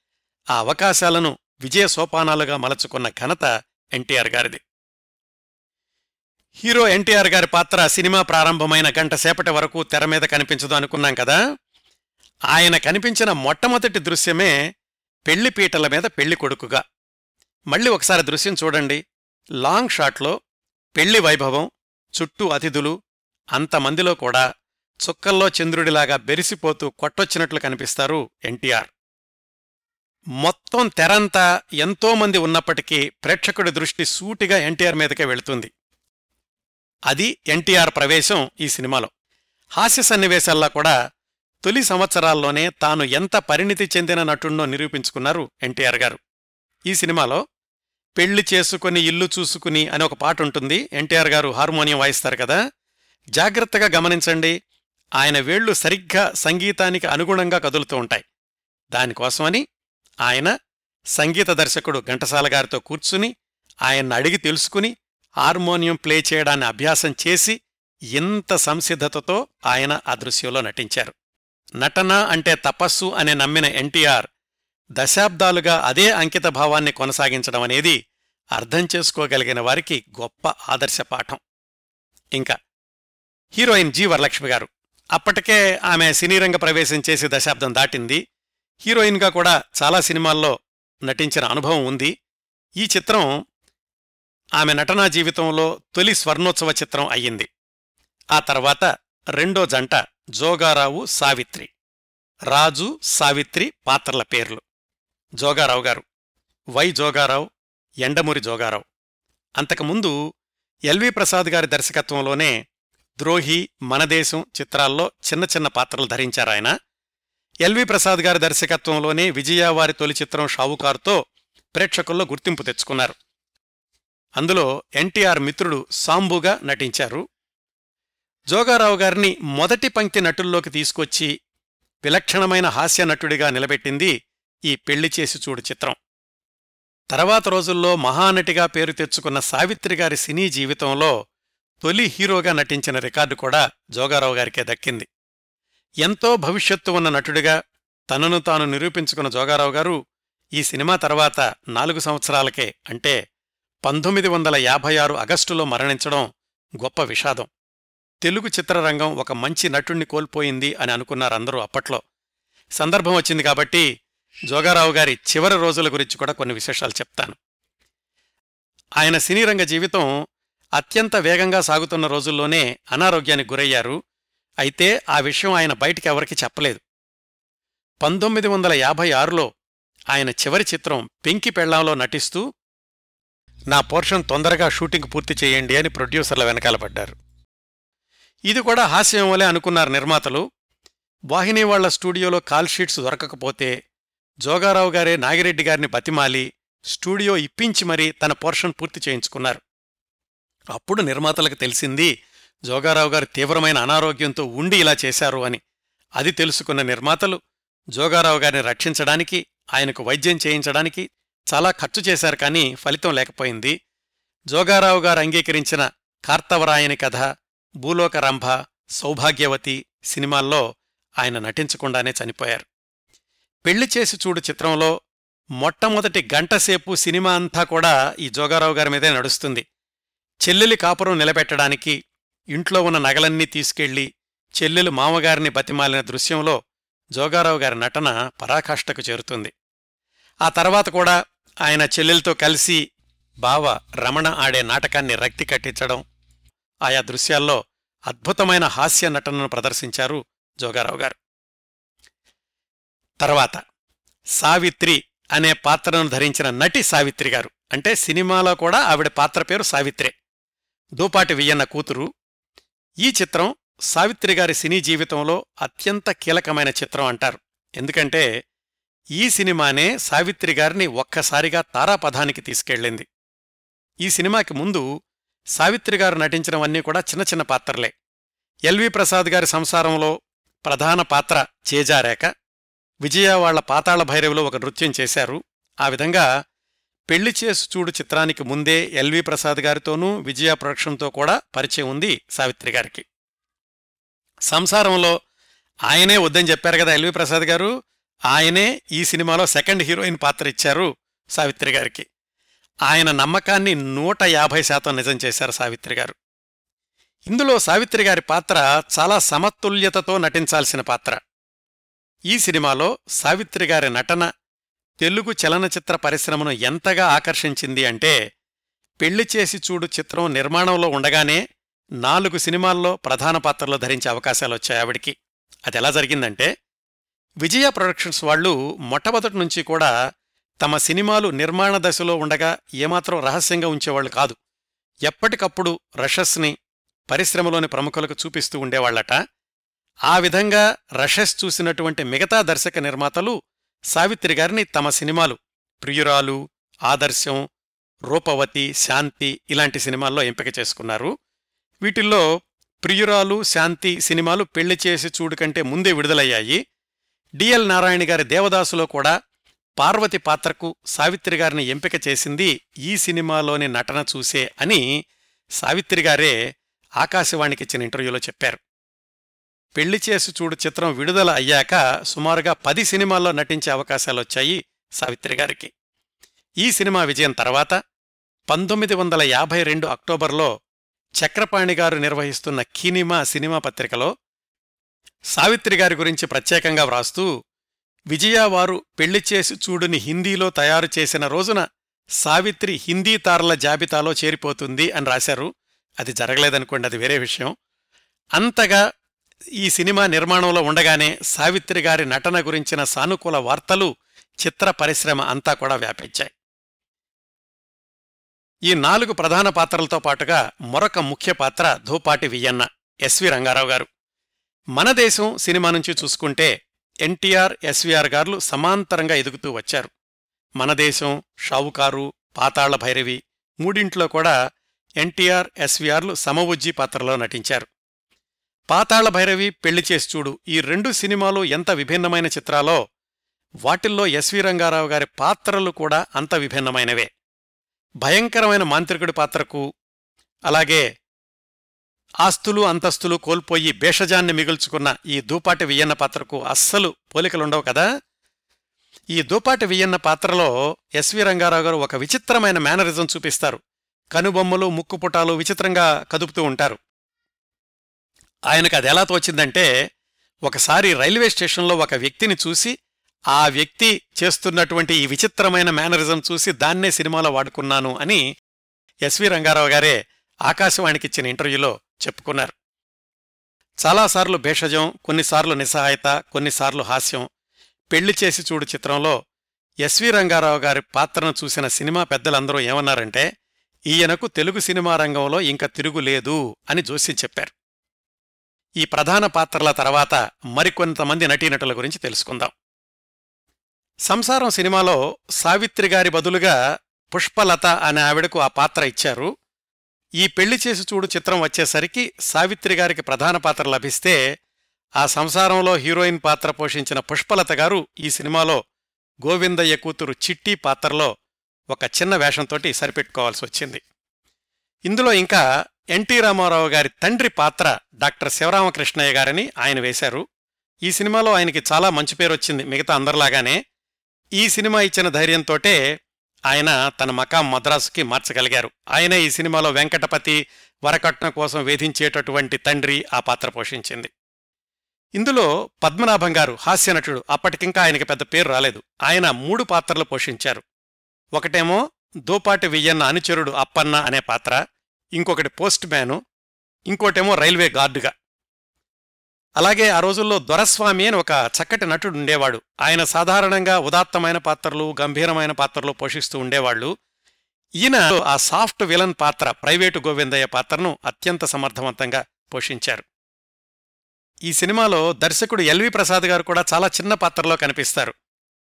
ఆ అవకాశాలను విజయ సోపానాలుగా మలచుకున్న ఘనత ఎన్టీఆర్ గారిది. హీరో ఎన్టీఆర్ గారి పాత్ర సినిమా ప్రారంభమైన గంట సేపటి వరకు తెర మీద కనిపించదు అనుకున్నాం కదా? ఆయన కనిపించిన మొట్టమొదటి దృశ్యమే పెళ్ళి పీటల మీద పెళ్ళి కొడుకుగా. మళ్ళీ ఒకసారి దృశ్యం చూడండి. లాంగ్ షాట్లో పెళ్ళి వైభవం చుట్టూ అతిథులు అంతమందిలో కూడా చుక్కల్లో చంద్రుడిలాగా బెరిసిపోతూ కొట్టొచ్చినట్లు కనిపిస్తారు ఎన్టీఆర్. మొత్తం తెరంతా ఎంతోమంది ఉన్నప్పటికీ ప్రేక్షకుడి దృష్టి సూటిగా ఎన్టీఆర్ మీదకే వెళుతుంది. అది ఎన్టీఆర్ ప్రవేశం ఈ సినిమాలో. హాస్య సన్నివేశాల్లో కూడా తొలి సంవత్సరాల్లోనే తాను ఎంత పరిణితి చెందిన నటుణ్ణో నిరూపించుకున్నారు ఎన్టీఆర్ గారు. ఈ సినిమాలో పెళ్ళి చేసుకుని ఇల్లు చూసుకుని అనే ఒక పాట ఉంటుంది. ఎన్టీఆర్ గారు హార్మోనియం వాయిస్తారు కదా. జాగ్రత్తగా గమనించండి. ఆయన వేళ్ళు సరిగ్గా సంగీతానికి అనుగుణంగా కదులుతూ ఉంటాయి. దానికోసమని ఆయన సంగీత దర్శకుడు ఘంటసాల గారితో కూర్చుని ఆయన్ని అడిగి తెలుసుకుని హార్మోనియం ప్లే చేయడాన్ని అభ్యాసం చేసి ఇంత సంసిద్ధతతో ఆయన ఆ దృశ్యంలో నటించారు. నటన అంటే తపస్సు అనే నమ్మిన ఎన్టీఆర్ దశాబ్దాలుగా అదే అంకిత భావాన్ని కొనసాగించడం అనేది అర్థం చేసుకోగలిగిన వారికి గొప్ప ఆదర్శ పాఠం. ఇంకా హీరోయిన్ జి వరలక్ష్మి గారు. అప్పటికే ఆమె సినీరంగ ప్రవేశం చేసి దశాబ్దం దాటింది. హీరోయిన్గా కూడా చాలా సినిమాల్లో నటించిన అనుభవం ఉంది. ఈ చిత్రం ఆమె నటనా జీవితంలో తొలి స్వర్ణోత్సవ చిత్రం అయ్యింది. ఆ తర్వాత రెండో జంట జోగారావు సావిత్రి. రాజు సావిత్రి పాత్రల పేర్లు. జోగారావు గారు. వై జోగారావు ఎండమూరి జోగారావు. అంతకుముందు ఎల్వి ప్రసాద్ గారి దర్శకత్వంలోనే ద్రోహి మనదేశం చిత్రాల్లో చిన్న చిన్న పాత్రలు ధరించారాయన ఎల్వి ప్రసాద్ గారి దర్శకత్వంలోనే విజయ వారి తొలి చిత్రం షావుకారుతో ప్రేక్షకుల్లో గుర్తింపు తెచ్చుకున్నారు. అందులో ఎన్టీఆర్ మిత్రుడు సాంబుగా నటించారు. జోగారావు గారిని మొదటి పంక్తి నటుల్లోకి తీసుకొచ్చి విలక్షణమైన హాస్య నటుడిగా నిలబెట్టింది ఈ పెళ్ళి చేసి చూడు చిత్రం. తర్వాత రోజుల్లో మహానటిగా పేరు తెచ్చుకున్న సావిత్రి గారి సినీ జీవితంలో తొలి హీరోగా నటించిన రికార్డు కూడా జోగారావు గారికే దక్కింది. ఎంతో భవిష్యత్తు ఉన్న నటుడిగా తనను తాను నిరూపించుకున్న జోగారావు గారు ఈ సినిమా తర్వాత నాలుగు సంవత్సరాలకే అంటే పంతొమ్మిది వందల యాభై ఆరు ఆగస్టులో మరణించడం గొప్ప విషాదం. తెలుగు చిత్రరంగం ఒక మంచి నటుణ్ణి కోల్పోయింది అని అనుకున్నారందరూ అప్పట్లో. సందర్భం వచ్చింది కాబట్టి జోగారావు గారి చివరి రోజుల గురించి కూడా కొన్ని విశేషాలు చెప్తాను. ఆయన సినీరంగ జీవితం అత్యంత వేగంగా సాగుతున్న రోజుల్లోనే అనారోగ్యానికి గురయ్యారు. అయితే ఆ విషయం ఆయన బయటికి ఎవరికి చెప్పలేదు. పంతొమ్మిది వందల యాభై ఆరులో ఆయన చివరి చిత్రం పెంకి పెళ్ళాంలో నటిస్తూ నా పోర్షన్ తొందరగా షూటింగ్ పూర్తి చేయండి అని ప్రొడ్యూసర్ల వెనకాల పడ్డారు. ఇది కూడా హాస్యం వలె అనుకున్నారు నిర్మాతలు. వాహిని వాళ్ళ స్టూడియోలో కాల్ షీట్స్ దొరకకపోతే జోగారావు గారే నాగిరెడ్డి గారిని బతిమాలి స్టూడియో ఇప్పించి మరీ తన పోర్షన్ పూర్తి చేయించుకున్నారు. అప్పుడు నిర్మాతలకు తెలిసింది జోగారావు గారు తీవ్రమైన అనారోగ్యంతో ఉండి ఇలా చేశారు అని. అది తెలుసుకున్న నిర్మాతలు జోగారావు గారిని రక్షించడానికి ఆయనకు వైద్యం చేయించడానికి చాలా ఖర్చు చేశారు కానీ ఫలితం లేకపోయింది. జోగారావు గారు అంగీకరించిన కార్తవరాయని కథ భూలోకరంభ సౌభాగ్యవతి సినిమాల్లో ఆయన నటించకుండానే చనిపోయారు. పెళ్ళి చేసి చూడు చిత్రంలో మొట్టమొదటి గంటసేపు సినిమా అంతా కూడా ఈ జోగారావు గారి మీదే నడుస్తుంది. చెల్లెలి కాపురం నిలబెట్టడానికి ఇంట్లో ఉన్న నగలన్నీ తీసుకెళ్ళి చెల్లెలు మామగారిని బతిమాలిన దృశ్యంలో జోగారావు గారి నటన పరాకాష్ఠకు చేరుతుంది. ఆ తర్వాత కూడా ఆయన చెల్లెలతో కలిసి బావ రమణ ఆడే నాటకాన్ని రక్తి కట్టించడం ఆయా దృశ్యాల్లో అద్భుతమైన హాస్య నటనను ప్రదర్శించారు జోగారావు గారు. తర్వాత సావిత్రి అనే పాత్రను ధరించిన నటి సావిత్రి గారు. అంటే సినిమాలో కూడా ఆవిడ పాత్ర పేరు సావిత్రే. దూపాటి వియ్యన్న కూతురు. ఈ చిత్రం సావిత్రి గారి సినీ జీవితంలో అత్యంత కీలకమైన చిత్రం అంటారు. ఎందుకంటే ఈ సినిమానే సావిత్రి గారిని ఒక్కసారిగా తారాపథానికి తీసుకెళ్ళింది. ఈ సినిమాకి ముందు సావిత్రి గారు నటించినవన్నీ కూడా చిన్న చిన్న పాత్రలే. ఎల్వి ప్రసాద్ గారి సంసారంలో ప్రధాన పాత్ర చేజారాక విజయ వాళ్ళ పాతాళ భైరవిలో ఒక నృత్యం చేశారు. ఆ విధంగా పెళ్ళి చేసు చూడు చిత్రానికి ముందే ఎల్వి ప్రసాద్ గారితోనూ విజయ ప్రొడక్షన్తో కూడా పరిచయం ఉంది సావిత్రి గారికి. సంసారంలో ఆయనే వద్దని చెప్పారు కదా ఎల్వి ప్రసాద్ గారు. ఆయనే ఈ సినిమాలో సెకండ్ హీరోయిన్ పాత్ర ఇచ్చారు సావిత్రి గారికి. ఆయన నమ్మకాన్ని నూట యాభై శాతం నిజం చేశారు సావిత్రి గారు. ఇందులో సావిత్రి గారి పాత్ర చాలా సమతుల్యతతో నటించాల్సిన పాత్ర. ఈ సినిమాలో సావిత్రి గారి నటన తెలుగు చలనచిత్ర పరిశ్రమను ఎంతగా ఆకర్షించింది అంటే పెళ్ళి చేసి చూడు చిత్రం నిర్మాణంలో ఉండగానే నాలుగు సినిమాల్లో ప్రధాన పాత్రలు ధరించే అవకాశాలొచ్చాయి ఆవిడికి. అదెలా జరిగిందంటే విజయ ప్రొడక్షన్స్ వాళ్ళు మొట్టమొదటి నుంచి కూడా తమ సినిమాలు నిర్మాణ దశలో ఉండగా ఏమాత్రం రహస్యంగా ఉంచేవాళ్ళు కాదు. ఎప్పటికప్పుడు రషస్ని పరిశ్రమలోని ప్రముఖులకు చూపిస్తూ ఉండేవాళ్ళట ఆ విధంగా రషస్ చూసినటువంటి మిగతా దర్శక నిర్మాతలు సావిత్రి గారిని తమ సినిమాలు ప్రియురాలు ఆదర్శం రూపవతి శాంతి ఇలాంటి సినిమాల్లో ఎంపిక చేసుకున్నారు. వీటిల్లో ప్రియురాలు శాంతి సినిమాలు పెళ్ళి చేసి చూడు కంటే ముందే విడుదలయ్యాయి. డిఎల్ నారాయణ గారి దేవదాసులో కూడా పార్వతి పాత్రకు సావిత్రి గారిని ఎంపిక చేసింది ఈ సినిమాలోని నటన చూసే అని సావిత్రి గారే ఆకాశవాణికిచ్చిన ఇంటర్వ్యూలో చెప్పారు. పెళ్ళి చేసి చూడు చిత్రం విడుదల అయ్యాక సుమారుగా పది సినిమాల్లో నటించే అవకాశాలొచ్చాయి సావిత్రి గారికి. ఈ సినిమా విజయం తర్వాత పంతొమ్మిది వందల యాభై రెండు అక్టోబర్లో చక్రపాణి గారు నిర్వహిస్తున్న కీనిమా సినిమా పత్రికలో సావిత్రి గారి గురించి ప్రత్యేకంగా వ్రాస్తూ విజయవారు పెళ్ళి చేసి చూడుని హిందీలో తయారు చేసిన రోజున సావిత్రి హిందీ తారల జాబితాలో చేరిపోతుంది అని రాశారు. అది జరగలేదనుకోండి అది వేరే విషయం. అంతగా ఈ సినిమా నిర్మాణంలో ఉండగానే సావిత్రి గారి నటన గురించిన సానుకూల వార్తలు చిత్ర పరిశ్రమ అంతా కూడా వ్యాపించాయి. ఈ నాలుగు ప్రధాన పాత్రలతో పాటుగా మరొక ముఖ్య పాత్ర ధూపాటి వియ్యన్న ఎస్వి రంగారావు గారు. మన దేశం సినిమా నుంచి చూసుకుంటే ఎన్టీఆర్ ఎస్వీఆర్ గార్లు సమాంతరంగా ఎదుగుతూ వచ్చారు. మనదేశం షావుకారు పాతాళ్ళ భైరవి మూడింట్లో కూడా ఎన్టీఆర్ ఎస్వీఆర్లు సమవుజ్జి పాత్రలో నటించారు. పాతాళ భైరవి పెళ్ళి చేసి చూడు ఈ రెండు సినిమాలు ఎంత విభిన్నమైన చిత్రాలో వాటిల్లో ఎస్వి రంగారావు గారి పాత్రలు కూడా అంత విభిన్నమైనవే. భయంకరమైన మాంత్రికుడి పాత్రకు అలాగే ఆస్తులు అంతస్తులు కోల్పోయి భేషజాన్ని మిగుల్చుకున్న ఈ దూపాటి వియ్యన్న పాత్రకు అస్సలు పోలికలుండవు కదా? ఈ దూపాటి వియ్యన్న పాత్రలో ఎస్వి రంగారావు గారు ఒక విచిత్రమైన మేనరిజం చూపిస్తారు. కనుబొమ్మలు ముక్కుపుటాలు విచిత్రంగా కదుపుతూ ఉంటారు. ఆయనకు అది ఎలా తోచిందంటే ఒకసారి రైల్వే స్టేషన్లో ఒక వ్యక్తిని చూసి ఆ వ్యక్తి చేస్తున్నటువంటి ఈ విచిత్రమైన మేనరిజం చూసి దాన్నే సినిమాలో వాడుకున్నాను అని ఎస్వి రంగారావు గారే ఆకాశవాణికిచ్చిన ఇంటర్వ్యూలో చెప్పుకున్నారు. చాలాసార్లు భేషజం కొన్నిసార్లు నిస్సహాయత కొన్నిసార్లు హాస్యం. పెళ్ళి చేసి చూడు చిత్రంలో ఎస్వి రంగారావు గారి పాత్రను చూసిన సినిమా పెద్దలందరూ ఏమన్నారంటే ఈయనకు తెలుగు సినిమా రంగంలో ఇంక తిరుగులేదు అని జోస్యం చెప్పారు. ఈ ప్రధాన పాత్రల తర్వాత మరికొంతమంది నటీనటుల గురించి తెలుసుకుందాం. సంసారం సినిమాలో సావిత్రి గారి బదులుగా పుష్పలత అనే ఆవిడకు ఆ పాత్ర ఇచ్చారు. ఈ పెళ్ళి చేసి చూడు చిత్రం వచ్చేసరికి సావిత్రి గారికి ప్రధాన పాత్ర లభిస్తే ఆ సంసారంలో హీరోయిన్ పాత్ర పోషించిన పుష్పలత గారు ఈ సినిమాలో గోవిందయ్య కూతురు చిట్టి పాత్రలో ఒక చిన్న వేషంతోటి సరిపెట్టుకోవాల్సి వచ్చింది. ఇందులో ఇంకా ఎన్టీ రామారావు గారి తండ్రి పాత్ర డాక్టర్ శివరామకృష్ణయ్య గారని ఆయన వేశారు. ఈ సినిమాలో ఆయనకి చాలా మంచి పేరు వచ్చింది మిగతా అందరిలాగానే. ఈ సినిమా ఇచ్చిన ధైర్యంతోటే ఆయన తన మకాం మద్రాసుకి మార్చగలిగారు. ఆయన ఈ సినిమాలో వెంకటపతి వరకట్న కోసం వేధించేటటువంటి తండ్రి ఆ పాత్ర పోషించింది. ఇందులో పద్మనాభం గారు హాస్యనటుడు అప్పటికింకా ఆయనకి పెద్ద పేరు రాలేదు. ఆయన మూడు పాత్రలు పోషించారు. ఒకటేమో దోపాటి వియ్యన్న అనుచరుడు అప్పన్న అనే పాత్ర. ఇంకొకటి పోస్ట్ మ్యాను. ఇంకోటేమో రైల్వే గార్డుగా. అలాగే ఆ రోజుల్లో దొరస్వామి అని ఒక చక్కటి నటుడు ఉండేవాడు. ఆయన సాధారణంగా ఉదాత్తమైన పాత్రలు గంభీరమైన పాత్రలు పోషిస్తూ ఉండేవాళ్ళు ఈయన ఆ సాఫ్ట్ విలన్ పాత్ర ప్రైవేటు గోవిందయ్య పాత్రను అత్యంత సమర్థవంతంగా పోషించారు. ఈ సినిమాలో దర్శకుడు ఎల్వి ప్రసాద్ గారు కూడా చాలా చిన్న పాత్రలో కనిపిస్తారు.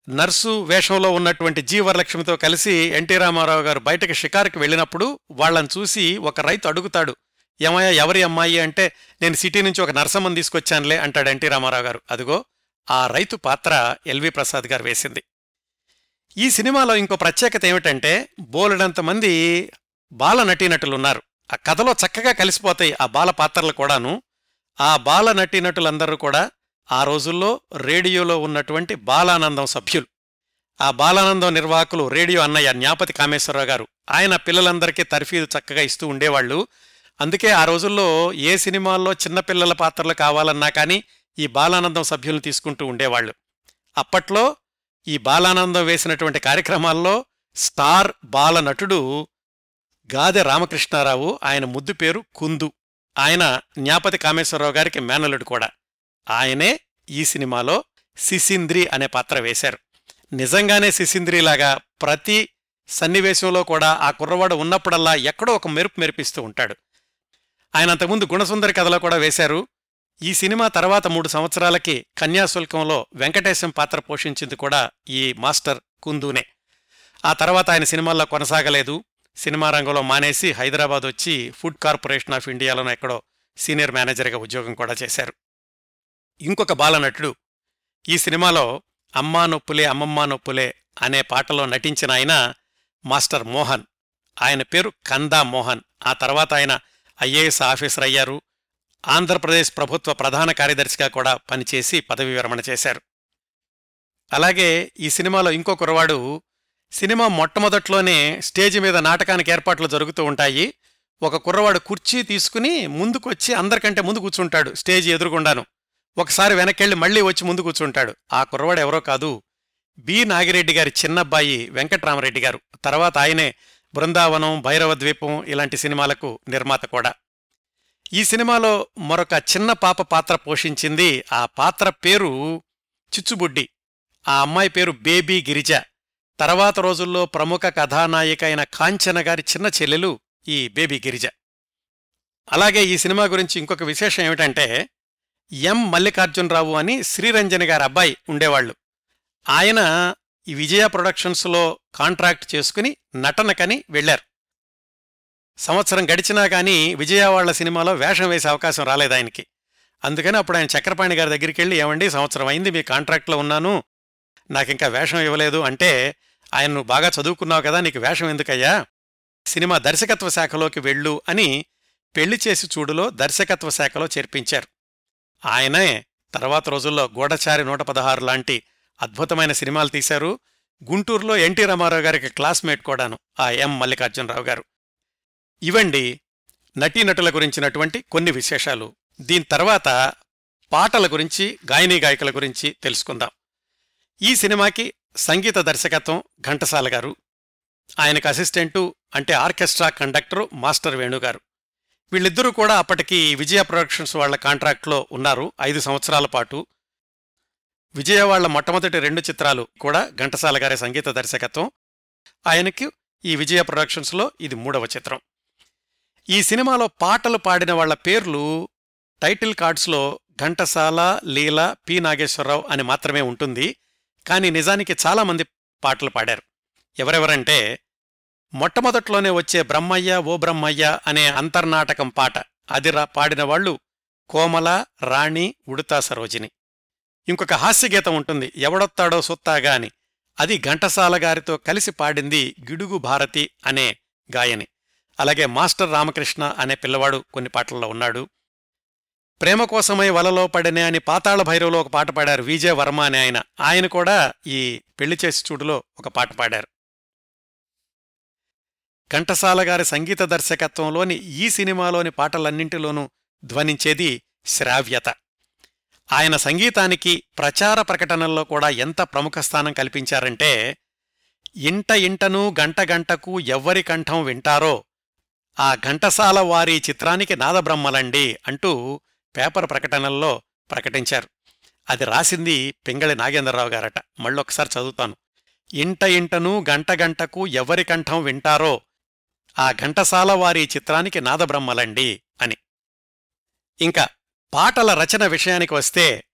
నర్సు వేషంలో ఉన్నటువంటి జీ వరలక్ష్మితో కలిసి ఎన్టీ రామారావు గారు బయటకు షికారుకి వెళ్ళినప్పుడు వాళ్ళని చూసి ఒక రైతు అడుగుతాడు ఏమయ్య ఎవరి అమ్మాయి అంటే నేను సిటీ నుంచి ఒక నర్సమ్మని తీసుకొచ్చానులే అంటాడు ఎన్టీ రామారావు గారు అదిగో ఆ రైతు పాత్ర ఎల్వి ప్రసాద్ గారు వేసింది. ఈ సినిమాలో ఇంకో ప్రత్యేకత ఏమిటంటే బోలెడంతమంది బాల నటీనటులున్నారు. ఆ కథలో చక్కగా కలిసిపోతాయి ఆ బాల పాత్రలు కూడాను. ఆ బాల నటీనటులందరూ కూడా ఆ రోజుల్లో రేడియోలో ఉన్నటువంటి బాలానందం సభ్యులు. ఆ బాలానందం నిర్వాహకులు రేడియో అన్నయ్య జ్ఞాపతి కామేశ్వరరావు గారు. ఆయన పిల్లలందరికీ తర్ఫీదు చక్కగా ఇస్తూ ఉండేవాళ్ళు అందుకే ఆ రోజుల్లో ఏ సినిమాల్లో చిన్నపిల్లల పాత్రలు కావాలన్నా కానీ ఈ బాలానందం సభ్యులను తీసుకుంటూ ఉండేవాళ్ళు అప్పట్లో ఈ బాలానందం వేసినటువంటి కార్యక్రమాల్లో స్టార్ బాలనటుడు గాదె రామకృష్ణారావు ఆయన ముద్దు పేరు కుందు. ఆయన జ్ఞాపతి కామేశ్వరరావు గారికి మేనలుడు కూడా. ఆయనే ఈ సినిమాలో సిసింద్రి అనే పాత్ర వేశారు. నిజంగానే సిసింద్రిలాగా ప్రతి సన్నివేశంలో కూడా ఆ కుర్రవాడు ఉన్నప్పుడల్లా ఎక్కడో ఒక మెరుపు మెరిపిస్తూ ఉంటాడు. ఆయన అంతకుముందు గుణసుందరి కథలో కూడా వేశారు. ఈ సినిమా తర్వాత మూడు సంవత్సరాలకి కన్యాశుల్కంలో వెంకటేశం పాత్ర పోషించింది కూడా ఈ మాస్టర్ కుందూనే. ఆ తర్వాత ఆయన సినిమాల్లో కొనసాగలేదు. సినిమా రంగంలో మానేసి హైదరాబాద్ వచ్చి ఫుడ్ కార్పొరేషన్ ఆఫ్ ఇండియాలోనో ఎక్కడో సీనియర్ మేనేజర్గా ఉద్యోగం కూడా చేశారు. ఇంకొక బాలనటుడు. ఈ సినిమాలో అమ్మా నొప్పులే అమ్మమ్మా నొప్పులే అనే పాటలో నటించిన ఆయన మాస్టర్ మోహన్. ఆయన పేరు కందా మోహన్. ఆ తర్వాత ఆయన ఐఏఎస్ ఆఫీసర్ అయ్యారు. ఆంధ్రప్రదేశ్ ప్రభుత్వ ప్రధాన కార్యదర్శిగా కూడా పనిచేసి పదవి విరమణ చేశారు. అలాగే ఈ సినిమాలో ఇంకో కురవాడు సినిమా మొట్టమొదట్లోనే స్టేజ్ మీద నాటకానికి ఏర్పాట్లు జరుగుతూ ఉంటాయి. ఒక కుర్రవాడు కుర్చీ తీసుకుని ముందుకొచ్చి అందరికంటే ముందు కూర్చుంటాడు స్టేజ్ ఎదురుగుండాను. ఒకసారి వెనకెళ్ళి మళ్ళీ వచ్చి ముందు కూర్చుంటాడు. ఆ కుర్రవాడు ఎవరో కాదు బి. నాగిరెడ్డి గారి చిన్నబ్బాయి వెంకట్రామరెడ్డి గారు. తర్వాత ఆయనే బృందావనం భైరవ ద్వీపం ఇలాంటి సినిమాలకు నిర్మాత కూడా. ఈ సినిమాలో మరొక చిన్న పాప పాత్ర పోషించింది ఆ పాత్ర పేరు చిచ్చుబుడ్డి. ఆ అమ్మాయి పేరు బేబీ గిరిజ. తర్వాత రోజుల్లో ప్రముఖ కథానాయిక అయిన కాంచన గారి చిన్న చెల్లెలు ఈ బేబీ గిరిజ. అలాగే ఈ సినిమా గురించి ఇంకొక విశేషం ఏమిటంటే ఎం మల్లికార్జునరావు అని శ్రీరంజని గారి అబ్బాయి ఉండేవాళ్ళు ఆయన ఈ విజయ ప్రొడక్షన్స్లో కాంట్రాక్ట్ చేసుకుని నటనకని వెళ్ళారు సంవత్సరం గడిచినా కానీ విజయవాడ సినిమాలో వేషం వేసే అవకాశం రాలేదు ఆయనకి. అందుకని అప్పుడు ఆయన చక్రపాణి గారి దగ్గరికి వెళ్ళి ఏమండి సంవత్సరం అయింది మీ కాంట్రాక్ట్లో ఉన్నాను నాకింకా వేషం ఇవ్వలేదు అంటే ఆయన నువ్వు బాగా చదువుకున్నావు కదా నీకు వేషం ఎందుకయ్యా? సినిమా దర్శకత్వ శాఖలోకి వెళ్ళు అని పెళ్ళి చేసి చూడులో దర్శకత్వ శాఖలో చేర్పించారు. ఆయనే తర్వాత రోజుల్లో గూఢచారి నూట పదహారు లాంటి అద్భుతమైన సినిమాలు తీశారు. గుంటూరులో ఎన్టీ రామారావు గారికి క్లాస్మేట్ కూడాను ఆ ఎం మల్లికార్జునరావు గారు. ఇవండి నటీనటుల గురించినటువంటి కొన్ని విశేషాలు. దీని తర్వాత పాటల గురించి గాయనీ గాయకుల గురించి తెలుసుకుందాం. ఈ సినిమాకి సంగీత దర్శకత్వం ఘంటసాల గారు. ఆయనకు అసిస్టెంటు అంటే ఆర్కెస్ట్రా కండక్టరు మాస్టర్ వేణుగారు వీళ్ళిద్దరూ కూడా అప్పటికి విజయ ప్రొడక్షన్స్ వాళ్ళ కాంట్రాక్ట్లో ఉన్నారు ఐదు సంవత్సరాల పాటు. విజయవాళ్ళ మొట్టమొదటి రెండు చిత్రాలు కూడా ఘంటసాల గారి సంగీత దర్శకత్వం. ఆయనకి ఈ విజయ ప్రొడక్షన్స్లో ఇది మూడవ చిత్రం. ఈ సినిమాలో పాటలు పాడిన వాళ్ళ పేర్లు టైటిల్ కార్డ్స్లో ఘంటసాల లీల పి. నాగేశ్వరరావు అని మాత్రమే ఉంటుంది. కానీ నిజానికి చాలామంది పాటలు పాడారు. ఎవరెవరంటే మొట్టమొదట్లోనే వచ్చే బ్రహ్మయ్య ఓ బ్రహ్మయ్య అనే అంతర్నాటకం పాట. అదిరా పాడిన వాళ్ళు కోమల రాణి ఉడుతా సరోజిని. ఇంకొక హాస్యగీతం ఉంటుంది ఎవడొత్తాడో సొత్తాగా అని అది ఘంటసాల గారితో కలిసి పాడింది గిడుగు భారతి అనే గాయని. అలాగే మాస్టర్ రామకృష్ణ అనే పిల్లవాడు కొన్ని పాటల్లో ఉన్నాడు. ప్రేమ కోసమై వలలో పడినే అని పాతాళ భైరవులో ఒక పాట పాడారు విజయ వర్మ అనే ఆయన. ఆయన కూడా ఈ పెళ్ళి చేసి చూడులో ఒక పాట పాడారు. ఘంటసాల గారి సంగీత దర్శకత్వంలోని ఈ సినిమాలోని పాటలన్నింటిలోనూ ధ్వనించేది శ్రావ్యత. ఆయన సంగీతానికి ప్రచార ప్రకటనల్లో కూడా ఎంత ప్రముఖ స్థానం కల్పించారంటే ఇంట ఇంటనూ గంట గంటకు ఎవ్వరి కంఠం వింటారో ఆ ఘంటసాల వారి చిత్రానికి నాదబ్రహ్మలండి అంటూ పేపర్ ప్రకటనల్లో ప్రకటించారు. అది రాసింది పింగళి నాగేంద్రరావు గారట. మళ్ళొకసారి చదువుతాను. ఇంట ఇంటనూ గంట గంటకు ఎవరి కంఠం వింటారో ఆ ఘంటసాల వారి చిత్రానికి నాదబ్రహ్మలండి అని. ఇంకా పాటల రచన విషయానికి వస్తే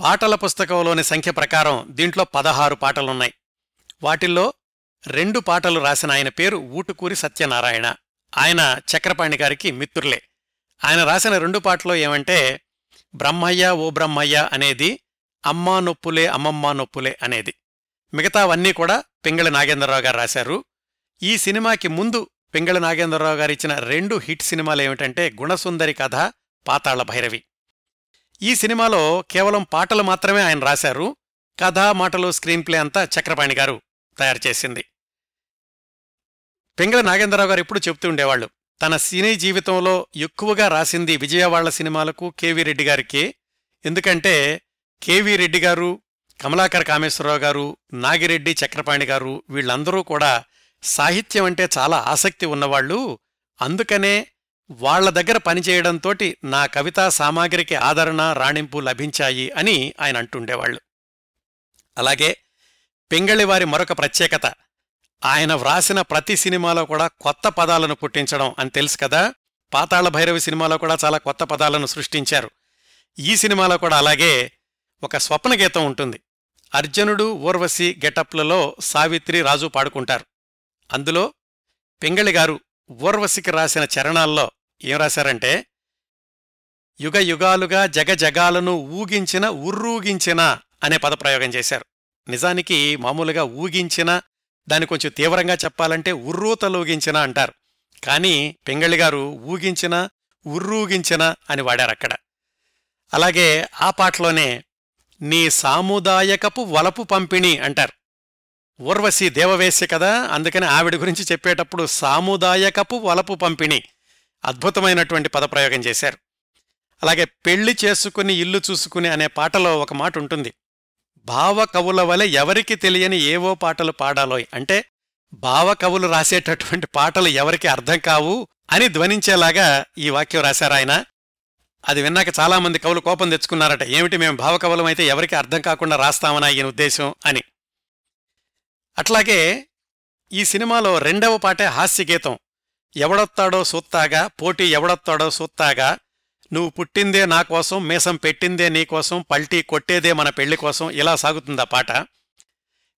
పాటల పుస్తకంలోని సంఖ్య ప్రకారం దీంట్లో పదహారు పాటలున్నాయి. వాటిల్లో రెండు పాటలు రాసిన ఆయన పేరు ఊటుకూరి సత్యనారాయణ. ఆయన చక్రపాణి గారికి మిత్రులే. ఆయన రాసిన రెండు పాటలు ఏమంటే బ్రహ్మయ్య ఓ బ్రహ్మయ్య అనేది అమ్మా నొప్పులే అమ్మమ్మా నొప్పులే అనేది. మిగతావన్నీ కూడా పింగళి నాగేంద్రరావు గారు రాశారు. ఈ సినిమాకి ముందు పింగళి నాగేంద్రరావు గారిచ్చిన రెండు హిట్ సినిమాలు ఏమిటంటే గుణసుందరి కథ పాతాళ భైరవి. ఈ సినిమాలో కేవలం పాటలు మాత్రమే ఆయన రాశారు. కథ మాటలు స్క్రీన్ప్లే అంతా చక్రపాణి గారు తయారు చేసింది. పింగళ నాగేంద్రరావు గారు ఎప్పుడు చెప్తూ ఉండేవాళ్ళు తన సినీ జీవితంలో ఎక్కువగా రాసింది విజయవాళ్ళ సినిమాలకు కేవీ రెడ్డి గారికి. ఎందుకంటే కేవీ రెడ్డి గారు కమలాకర కామేశ్వరరావు గారు నాగిరెడ్డి చక్రపాణి గారు వీళ్ళందరూ కూడా సాహిత్యం అంటే చాలా ఆసక్తి ఉన్నవాళ్ళు అందుకనే వాళ్ళ దగ్గర పనిచేయడంతోటి నా కవితా సామాగ్రికి ఆదరణ రాణింపు లభించాయి అని ఆయన అంటుండేవాళ్ళు అలాగే పింగళివారి మరొక ప్రత్యేకత ఆయన వ్రాసిన ప్రతి సినిమాలో కూడా కొత్త పదాలను పుట్టించడం అని తెలుసు కదా? పాతాళ భైరవి సినిమాలో కూడా చాలా కొత్త పదాలను సృష్టించారు. ఈ సినిమాలో కూడా అలాగే ఒక స్వప్న గీతం ఉంటుంది. అర్జునుడు ఊర్వశి గెటప్లలో సావిత్రి రాజు పాడుకుంటారు. అందులో పింగళి గారు ఊర్వశికి రాసిన చరణాల్లో ఏం రాశారంటే యుగ యుగాలుగా జగ జగాలను ఊగించిన ఉర్రూగించిన అనే పదప్రయోగం చేశారు. నిజానికి మామూలుగా ఊగించిన దాన్ని కొంచెం తీవ్రంగా చెప్పాలంటే ఉర్రూతలూగించిన అంటారు. కానీ పింగళిగారు ఊగించిన ఉర్రూగించిన అని వాడారక్కడ అలాగే ఆ పాటలోనే నీ సాముదాయకపు వలపు పంపిణీ అంటారు. ఊర్వశి దేవవేశ్య కదా అందుకని ఆవిడ గురించి చెప్పేటప్పుడు సాముదాయకపు వలపు పంపిణీ అద్భుతమైనటువంటి పదప్రయోగం చేశారు. అలాగే పెళ్ళి చేసుకుని ఇల్లు చూసుకుని అనే పాటలో ఒక మాట ఉంటుంది. భావ కవుల వలె ఎవరికి తెలియని ఏవో పాటలు పాడాలోయ్. అంటే భావ కవులు రాసేటటువంటి పాటలు ఎవరికి అర్థం కావు అని ధ్వనించేలాగా ఈ వాక్యం రాశారాయన అది విన్నాక చాలామంది కవులు కోపం తెచ్చుకున్నారట ఏమిటి మేము భావకవులం అయితే ఎవరికి అర్థం కాకుండా రాస్తామని ఈయన ఉద్దేశం? అని. అట్లాగే ఈ సినిమాలో రెండవ పాటే హాస్యగీతం. ఎవడొత్తాడో సూత్తాగా పోటీ ఎవడొత్తాడో సూత్తాగా నువ్వు పుట్టిందే నా కోసం మీసం పెట్టిందే నీకోసం పల్టీ కొట్టేదే మన పెళ్ళి కోసం ఇలా సాగుతుందా పాట.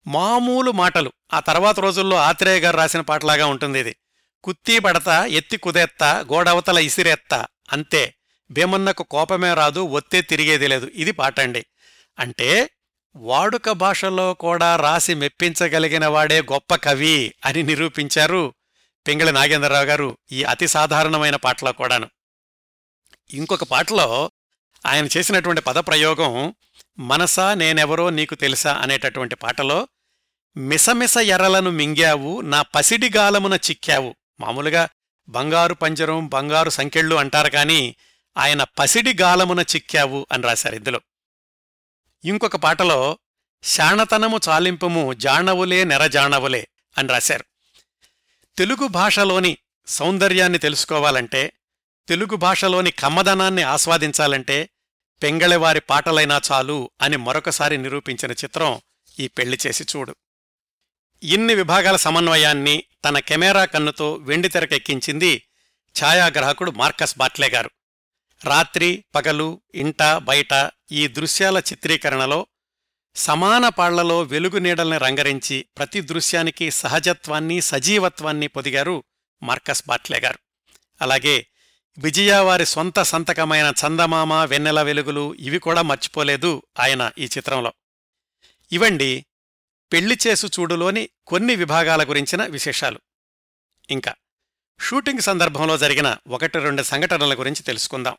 మామూలు మాటలు ఆ తర్వాత రోజుల్లో ఆత్రేయ గారు రాసిన పాటలాగా ఉంటుంది ఇది. కుత్తీ పడతా ఎత్తి కుదేత్తా గోడవతల ఇసిరేత్తా అంతే. భీమన్నకు కోపమే రాదు ఒత్తే తిరిగేది లేదు. ఇది పాట అండి. అంటే వాడుక భాషలో కూడా రాసి మెప్పించగలిగిన వాడే గొప్ప కవి అని నిరూపించారు పింగళి నాగేంద్రరావు గారు ఈ అతి సాధారణమైన పాటలో కూడాను. ఇంకొక పాటలో ఆయన చేసినటువంటి పదప్రయోగం మనసా నేనెవరో నీకు తెలుసా అనేటటువంటి పాటలో మిసమిస ఎర్రలను మింగావు నా పసిడిగాలమున చిక్కావు. మామూలుగా బంగారు పంజరం బంగారు సంకెళ్ళు అంటారు కానీ ఆయన పసిడి గాలమున చిక్కావు అని రాశారు ఇందులో. ఇంకొక పాటలో శాణతనము చాలింపుము జాణవులే నెరజాణవులే అని రాశారు. తెలుగు భాషలోని సౌందర్యాన్ని తెలుసుకోవాలంటే తెలుగు భాషలోని కమ్మదనాన్ని ఆస్వాదించాలంటే పెంగళవారి పాటలైనా చాలు అని మరొకసారి నిరూపించిన చిత్రం ఈ పెళ్ళి చేసి చూడు. ఇన్ని విభాగాల సమన్వయాన్ని తన కెమెరా కన్నుతో వెండితెరకెక్కించింది ఛాయాగ్రాహకుడు మార్కస్ బాట్లే గారు. రాత్రి పగలు ఇంట బయట ఈ దృశ్యాల చిత్రీకరణలో సమాన పాళ్ళలో వెలుగు నీడల్ని రంగరించి ప్రతి దృశ్యానికి సహజత్వాన్ని సజీవత్వాన్ని పొదిగారు మార్కస్ బాట్లే గారు. అలాగే విజయ వారి సొంత సంతకమైన చందమామ వెన్నెల వెలుగులు ఇవి కూడా మర్చిపోలేదు ఆయన ఈ చిత్రంలో. ఇవండి పెళ్ళి చేసు చూడులోని కొన్ని విభాగాల గురించిన విశేషాలు. ఇంకా షూటింగ్ సందర్భంలో జరిగిన ఒకటి రెండు సంఘటనల గురించి తెలుసుకుందాం.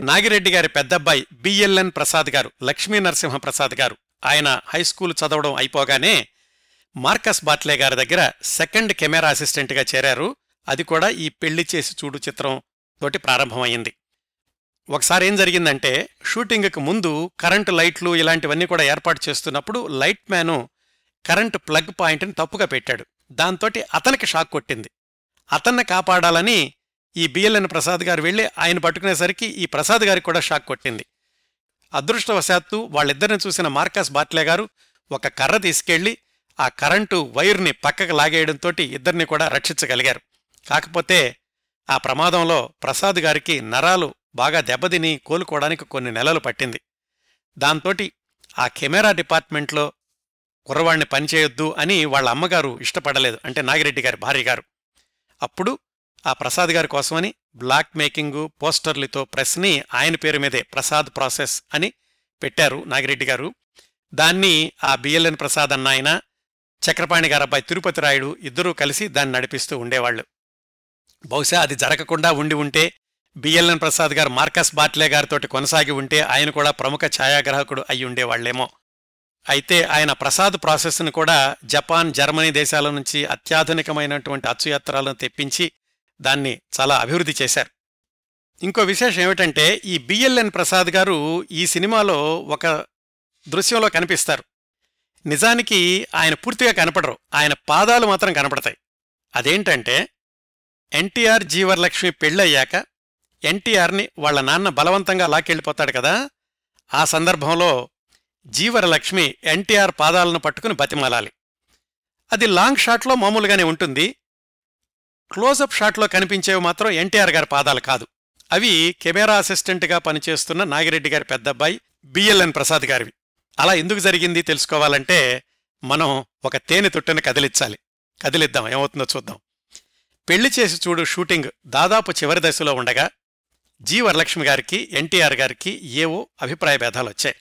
నాగిరెడ్డి గారి పెద్దబ్బాయి బిఎల్ఎన్ ప్రసాద్ గారు లక్ష్మీ నరసింహ ప్రసాద్ గారు ఆయన హైస్కూల్ చదవడం అయిపోగానే మార్కస్ బాట్లే గారి దగ్గర సెకండ్ కెమెరా అసిస్టెంట్గా చేరారు. అది కూడా ఈ పెళ్ళి చేసి చూడు చిత్రం తోటి ప్రారంభమైంది. ఒకసారి ఏం జరిగిందంటే షూటింగ్కి ముందు కరెంటు లైట్లు ఇలాంటివన్నీ కూడా ఏర్పాటు చేస్తున్నప్పుడు లైట్ మ్యాను కరెంటు ప్లగ్ పాయింట్ని తప్పుగా పెట్టాడు. దాంతోటి అతనికి షాక్ కొట్టింది. అతన్ని కాపాడాలని ఈ బిఎల్ఎన్ ప్రసాద్ గారు వెళ్ళి ఆయన పట్టుకునేసరికి ఈ ప్రసాద్ గారికి కూడా షాక్ కొట్టింది. అదృష్టవశాత్తు వాళ్ళిద్దరిని చూసిన మార్కస్ బాట్లే గారు ఒక కర్ర తీసుకెళ్ళి ఆ కరెంటు వైర్ని పక్కకు లాగేయడంతో ఇద్దరిని కూడా రక్షించగలిగారు. కాకపోతే ఆ ప్రమాదంలో ప్రసాద్ గారికి నరాలు బాగా దెబ్బతిని కోలుకోవడానికి కొన్ని నెలలు పట్టింది. దాంతోటి ఆ కెమెరా డిపార్ట్మెంట్లో కుర్రవాణ్ణి పనిచేయొద్దు అని వాళ్ళ అమ్మగారు ఇష్టపడలేదు అంటే నాగిరెడ్డి గారి భార్య గారు. అప్పుడు ఆ ప్రసాద్ గారి కోసమని బ్లాక్ మేకింగు పోస్టర్లతో ప్రెస్ని ఆయన పేరు మీదే ప్రసాద్ ప్రాసెస్ అని పెట్టారు నాగిరెడ్డి గారు. దాన్ని ఆ బిఎల్ఎన్ ప్రసాద్ అన్న ఆయన చక్రపాణి గారబ్బాయి తిరుపతి రాయుడు ఇద్దరూ కలిసి దాన్ని నడిపిస్తూ ఉండేవాళ్ళు బహుశా అది జరగకుండా ఉండి ఉంటే బిఎల్ఎన్ ప్రసాద్ గారు మార్కస్ బాట్లే గారితోటి కొనసాగి ఉంటే ఆయన కూడా ప్రముఖ ఛాయాగ్రాహకుడు అయి ఉండేవాళ్ళేమో అయితే ఆయన ప్రసాద్ ప్రాసెస్ను కూడా జపాన్ జర్మనీ దేశాల నుంచి అత్యాధునికమైనటువంటి అచ్చుయాత్రాలను తెప్పించి దాన్ని చాలా అభివృద్ధి చేశారు. ఇంకో విశేషం ఏమిటంటే ఈ బిఎల్ఎన్ ప్రసాద్ గారు ఈ సినిమాలో ఒక దృశ్యంలో కనిపిస్తారు. నిజానికి ఆయన పూర్తిగా కనపడరు. ఆయన పాదాలు మాత్రం కనపడతాయి. అదేంటంటే ఎన్టీఆర్ జీవరలక్ష్మి పెళ్ళయ్యాక ఎన్టీఆర్ని వాళ్ళ నాన్న బలవంతంగా లాక్కెళ్ళిపోతాడు కదా ఆ సందర్భంలో జీవరలక్ష్మి ఎన్టీఆర్ పాదాలను పట్టుకుని బతిమాలాలి. అది లాంగ్ షాట్లో మామూలుగానే ఉంటుంది. క్లోజప్ షాట్లో కనిపించేవి మాత్రం ఎన్టీఆర్ గారి పాదాలు కాదు. అవి కెమెరా అసిస్టెంట్గా పనిచేస్తున్న నాగిరెడ్డి గారి పెద్దబ్బాయి బిఎల్ఎన్ ప్రసాద్ గారివి. అలా ఎందుకు జరిగింది తెలుసుకోవాలంటే మనం ఒక తేనె తుట్టని కదిలించాలి. కదిలిద్దాం ఏమవుతుందో చూద్దాం. పెళ్ళి చేసి చూడు షూటింగ్ దాదాపు చివరి దశలో ఉండగా జీ వరలక్ష్మి గారికి ఎన్టీఆర్ గారికి ఏవో అభిప్రాయ భేదాలు వచ్చాయి.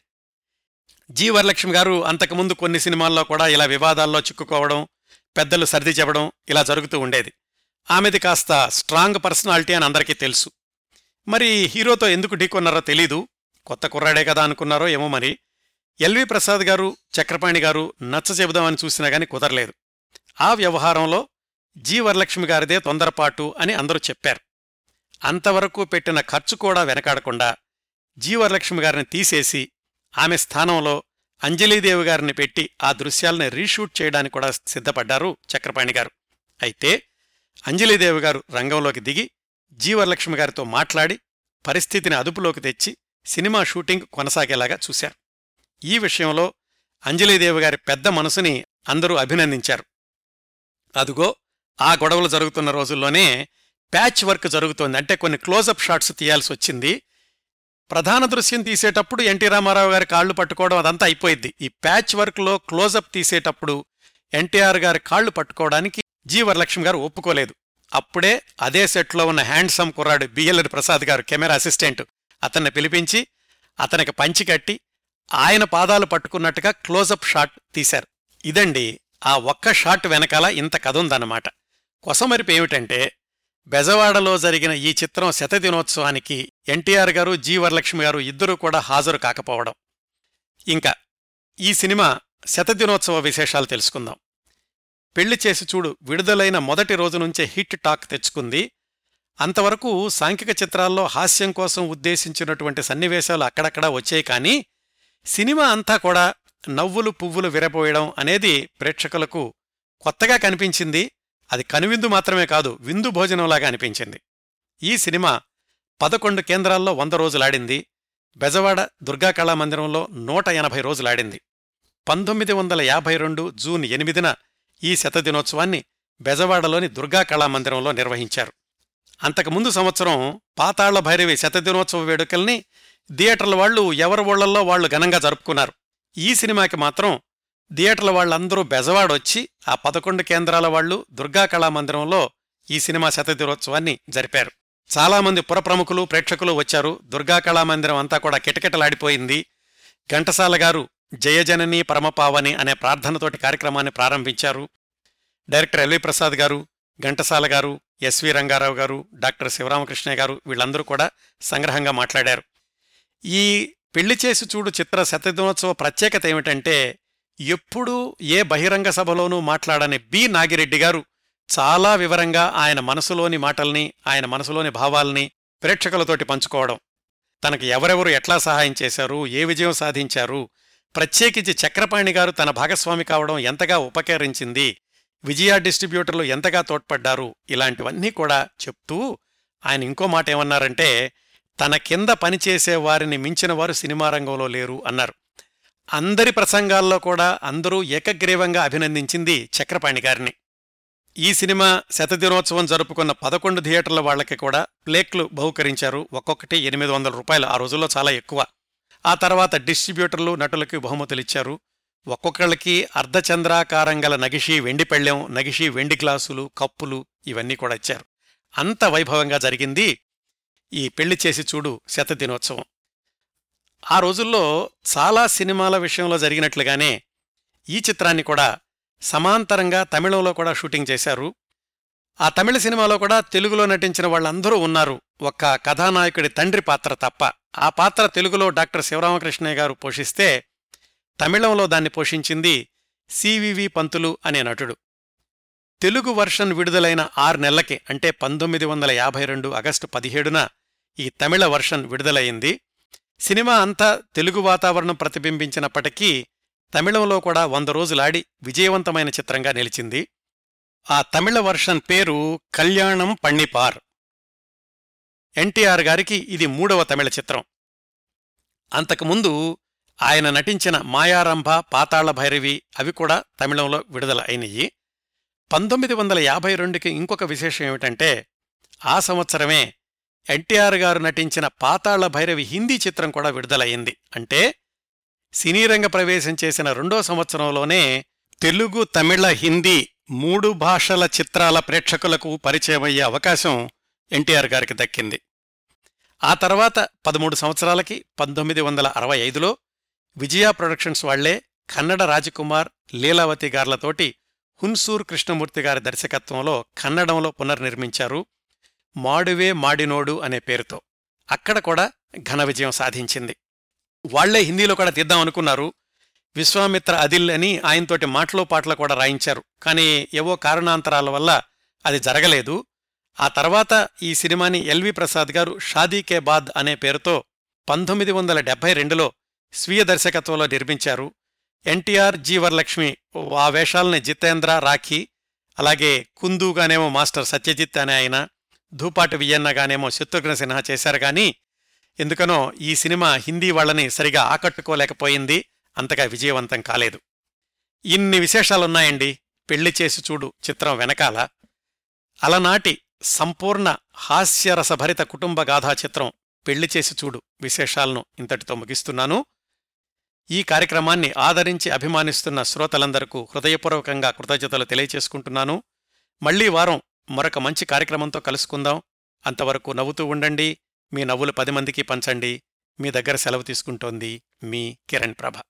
జీ వరలక్ష్మి గారు అంతకుముందు కొన్ని సినిమాల్లో కూడా ఇలా వివాదాల్లో చిక్కుకోవడం పెద్దలు సర్ది చెప్పడం ఇలా జరుగుతూ ఉండేది. ఆమెది కాస్త స్ట్రాంగ్ పర్సనాలిటీ అని అందరికీ తెలుసు. మరి హీరోతో ఎందుకు ఢీకొన్నారో తెలీదు. కొత్త కుర్రాడే కదా అనుకున్నారో ఏమో మరి. ఎల్వి ప్రసాద్ గారు చక్రపాణి గారు నచ్చ చెబుదామని చూసినా గాని కుదరలేదు. ఆ వ్యవహారంలో జీ వరలక్ష్మి గారిదే తొందరపాటు అని అందరూ చెప్పారు. అంతవరకు పెట్టిన ఖర్చు కూడా వెనకాడకుండా జీ వరలక్ష్మి గారిని తీసేసి ఆమె స్థానంలో అంజలీదేవి గారిని పెట్టి ఆ దృశ్యాల్ని రీషూట్ చేయడానికి కూడా సిద్ధపడ్డారు చక్రపాణి గారు. అయితే అంజలీదేవి గారు రంగంలోకి దిగి జీవరలక్ష్మి గారితో మాట్లాడి పరిస్థితిని అదుపులోకి తెచ్చి సినిమా షూటింగ్ కొనసాగేలాగా చూశారు. ఈ విషయంలో అంజలీదేవి గారి పెద్ద మనసుని అందరూ అభినందించారు. అదుగో ఆ గొడవలు జరుగుతున్న రోజుల్లోనే ప్యాచ్ వర్క్ జరుగుతోంది. అంటే కొన్ని క్లోజప్ షాట్స్ తీయాల్సి వచ్చింది. ప్రధాన దృశ్యం తీసేటప్పుడు ఎన్టీ రామారావు గారి కాళ్ళు పట్టుకోవడం అదంతా అయిపోయింది ఈ ప్యాచ్ వర్క్లో క్లోజప్ తీసేటప్పుడు ఎన్టీఆర్ గారి కాళ్ళు పట్టుకోవడానికి జీ వరలక్ష్మి గారు ఒప్పుకోలేదు. అప్పుడే అదే సెట్లో ఉన్న హ్యాండ్సమ్ కుర్రాడు బిఎల్ఎన్ ప్రసాద్ గారు కెమెరా అసిస్టెంట్ అతన్ని పిలిపించి అతనికి పంచి కట్టి ఆయన పాదాలు పట్టుకున్నట్టుగా క్లోజప్ షాట్ తీశారు. ఇదండి ఆ ఒక్క షాట్ వెనకాల ఇంత కథ ఉందన్నమాట. కొసమరిపు ఏమిటంటే బెజవాడలో జరిగిన ఈ చిత్రం శతదినోత్సవానికి ఎన్టీఆర్ గారు జి వరలక్ష్మి గారు ఇద్దరూ కూడా హాజరు కాకపోవడం. ఇంకా ఈ సినిమా శతదినోత్సవ విశేషాలు తెలుసుకుందాం. పెళ్ళి చేసి చూడు విడుదలైన మొదటి రోజు నుంచే హిట్ టాక్ తెచ్చుకుంది. అంతవరకు సాంఘిక చిత్రాల్లో హాస్యం కోసం ఉద్దేశించినటువంటి సన్నివేశాలు అక్కడక్కడా వచ్చాయి కానీ సినిమా అంతా కూడా నవ్వులు పువ్వులు విరపోయడం అనేది ప్రేక్షకులకు కొత్తగా కనిపించింది. అది కనువిందు మాత్రమే కాదు విందు భోజనంలాగా అనిపించింది. ఈ సినిమా పదకొండు కేంద్రాల్లో వంద రోజులాడింది. బెజవాడ దుర్గా కళామందిరంలో నూట ఎనభై రోజులాడింది. పంతొమ్మిది వందల యాభై రెండు జూన్ ఎనిమిదిన ఈ శతదినోత్సవాన్ని బెజవాడలోని దుర్గా కళామందిరంలో నిర్వహించారు. అంతకుముందు సంవత్సరం పాతాళ్ళ భైరవి శతదినోత్సవ వేడుకల్ని థియేటర్ల వాళ్ళు ఎవరి ఊళ్ళల్లో వాళ్ళు ఘనంగా జరుపుకున్నారు. ఈ సినిమాకి మాత్రం థియేటర్ల వాళ్ళందరూ బెజవాడొచ్చి ఆ పదకొండు కేంద్రాల వాళ్ళు దుర్గా కళామందిరంలో ఈ సినిమా శతదినోత్సవాన్ని జరిపారు. చాలామంది పురప్రముఖులు ప్రేక్షకులు వచ్చారు. దుర్గా కళామందిరం అంతా కూడా కిటకిటలాడిపోయింది. ఘంటసాల గారు జయజనని పరమపావని అనే ప్రార్థనతోటి కార్యక్రమాన్ని ప్రారంభించారు. డైరెక్టర్ ఎల్వి ప్రసాద్ గారు ఘంటసాల గారు ఎస్వి రంగారావు గారు డాక్టర్ శివరామకృష్ణయ్య గారు వీళ్ళందరూ కూడా సంగ్రహంగా మాట్లాడారు. ఈ పెళ్ళి చేసి చూడు చిత్ర శతదినోత్సవ ప్రత్యేకత ఏమిటంటే ఎప్పుడూ ఏ బహిరంగ సభలోనూ మాట్లాడని బి నాగిరెడ్డి గారు చాలా వివరంగా ఆయన మనసులోని మాటల్ని ఆయన మనసులోని భావాల్ని ప్రేక్షకులతోటి పంచుకోవడం. తనకు ఎవరెవరు ఎట్లా సహాయం చేశారు ఏ విజయం సాధించారు ప్రత్యేకించి చక్రపాణి గారు తన భాగస్వామి కావడం ఎంతగా ఉపకరించింది విజయ డిస్ట్రిబ్యూటర్లు ఎంతగా తోడ్పడ్డారు ఇలాంటివన్నీ కూడా చెప్తూ ఆయన ఇంకో మాట ఏమన్నారంటే తన కింద పనిచేసే వారిని మించిన వారు సినిమా రంగంలో లేరు అన్నారు. అందరి ప్రసంగాల్లో కూడా అందరూ ఏకగ్రీవంగా అభినందించింది చక్రపాణి గారిని. ఈ సినిమా శతదినోత్సవం జరుపుకున్న పదకొండు థియేటర్ల వాళ్ళకి కూడా ప్లేక్లు బహుకరించారు. ఒక్కొక్కటి ఎనిమిది వందల రూపాయలు ఆ రోజుల్లో చాలా ఎక్కువ. ఆ తర్వాత డిస్ట్రిబ్యూటర్లు నటులకి బహుమతులిచ్చారు ఒక్కొక్కళ్ళకి అర్ధచంద్రాకారం గల నగిషీ వెండి పెళ్ళెం నగిషీ వెండి గ్లాసులు కప్పులు ఇవన్నీ కూడా ఇచ్చారు. అంత వైభవంగా జరిగింది ఈ పెళ్ళి చేసి చూడు శతదినోత్సవం. ఆ రోజుల్లో చాలా సినిమాల విషయంలో జరిగినట్లుగానే ఈ చిత్రాన్ని కూడా సమాంతరంగా తమిళంలో కూడా షూటింగ్ చేశారు. ఆ తమిళ సినిమాలో కూడా తెలుగులో నటించిన వాళ్ళందరూ ఉన్నారు. ఒక్క కథానాయకుడి తండ్రి పాత్ర తప్ప. ఆ పాత్ర తెలుగులో డాక్టర్ శివరామకృష్ణయ్య గారు పోషిస్తే తమిళంలో దాన్ని పోషించింది సివివి పంతులు అనే నటుడు. తెలుగు వర్షన్ విడుదలైన ఆరు నెలలకి అంటే పంతొమ్మిది వందల యాభై రెండు ఆగస్టు పదిహేడున ఈ తమిళ వర్షన్ విడుదలయింది సినిమా అంతా తెలుగు వాతావరణం ప్రతిబింబించినప్పటికీ తమిళంలో కూడా వంద రోజులాడి విజయవంతమైన చిత్రంగా నిలిచింది. ఆ తమిళ వర్షన్ పేరు కళ్యాణం పణ్ణిపార్ ఎన్టీఆర్ గారికి ఇది మూడవ తమిళ చిత్రం. అంతకుముందు ఆయన నటించిన మాయారంభ పాతాళ భైరవి అవి కూడా తమిళంలో విడుదల అయినయి పంతొమ్మిది వందల యాభై రెండుకి ఇంకొక విశేషం ఏమిటంటే ఆ సంవత్సరమే ఎన్టీఆర్ గారు నటించిన పాతాళ భైరవి హిందీ చిత్రం కూడా విడుదలయ్యింది. అంటే సినీరంగ ప్రవేశం చేసిన రెండో సంవత్సరంలోనే తెలుగు తమిళ హిందీ మూడు భాషల చిత్రాల ప్రేక్షకులకు పరిచయమయ్యే అవకాశం ఎన్టీఆర్ గారికి దక్కింది. ఆ తర్వాత పదమూడు సంవత్సరాలకి పంతొమ్మిది వందల అరవై ఐదులో విజయ ప్రొడక్షన్స్ వాళ్ళే కన్నడ రాజకుమార్ లీలావతి గార్లతోటి హున్సూర్ కృష్ణమూర్తి గారి దర్శకత్వంలో కన్నడంలో పునర్నిర్మించారు మాడువే మాడినోడు అనే పేరుతో. అక్కడ కూడా ఘన విజయం సాధించింది. వాళ్ళే హిందీలో కూడా తీద్దాం అనుకున్నారు. విశ్వామిత్ర అదిల్ అని ఆయనతోటి మాటలో పాటలు కూడా రాయించారు. కానీ ఏవో కారణాంతరాల వల్ల అది జరగలేదు. ఆ తర్వాత ఈ సినిమాని ఎల్వి ప్రసాద్ గారు షాదీ కే బాద్ అనే పేరుతో పంతొమ్మిది వందల డెబ్బై రెండులో స్వీయ దర్శకత్వంలో నిర్మించారు. ఎన్టీఆర్ జీ వరలక్ష్మి ఆ వేషాలని జితేంద్ర రాఖీ అలాగే కుందుగానేమో మాస్టర్ సత్యజిత్ అనే ఆయన ధూపాటి వియన్నగానేమో శత్రుఘ్న సిన్హా చేశారు. కానీ ఎందుకనో ఈ సినిమా హిందీ వాళ్ళని సరిగా ఆకట్టుకోలేకపోయింది. అంతగా విజయవంతం కాలేదు. ఇన్ని విశేషాలున్నాయండి. పెళ్ళి చేసి చూడు చిత్రం వెనకాల. అలనాటి సంపూర్ణ హాస్యరసభరిత కుటుంబ గాథా చిత్రం పెళ్ళి చేసి చూడు విశేషాలను ఇంతటితో ముగిస్తున్నాను. ఈ కార్యక్రమాన్ని ఆదరించి అభిమానిస్తున్న శ్రోతలందరకు హృదయపూర్వకంగా కృతజ్ఞతలు తెలియచేసుకుంటున్నాను. మళ్ళీ వారం మరొక మంచి కార్యక్రమంతో కలుసుకుందాం. అంతవరకు నవ్వుతూ ఉండండి. మీ నవ్వులు పది మందికి పంచండి. మీ దగ్గర సెలవు తీసుకుంటోంది మీ కిరణ్ ప్రభ.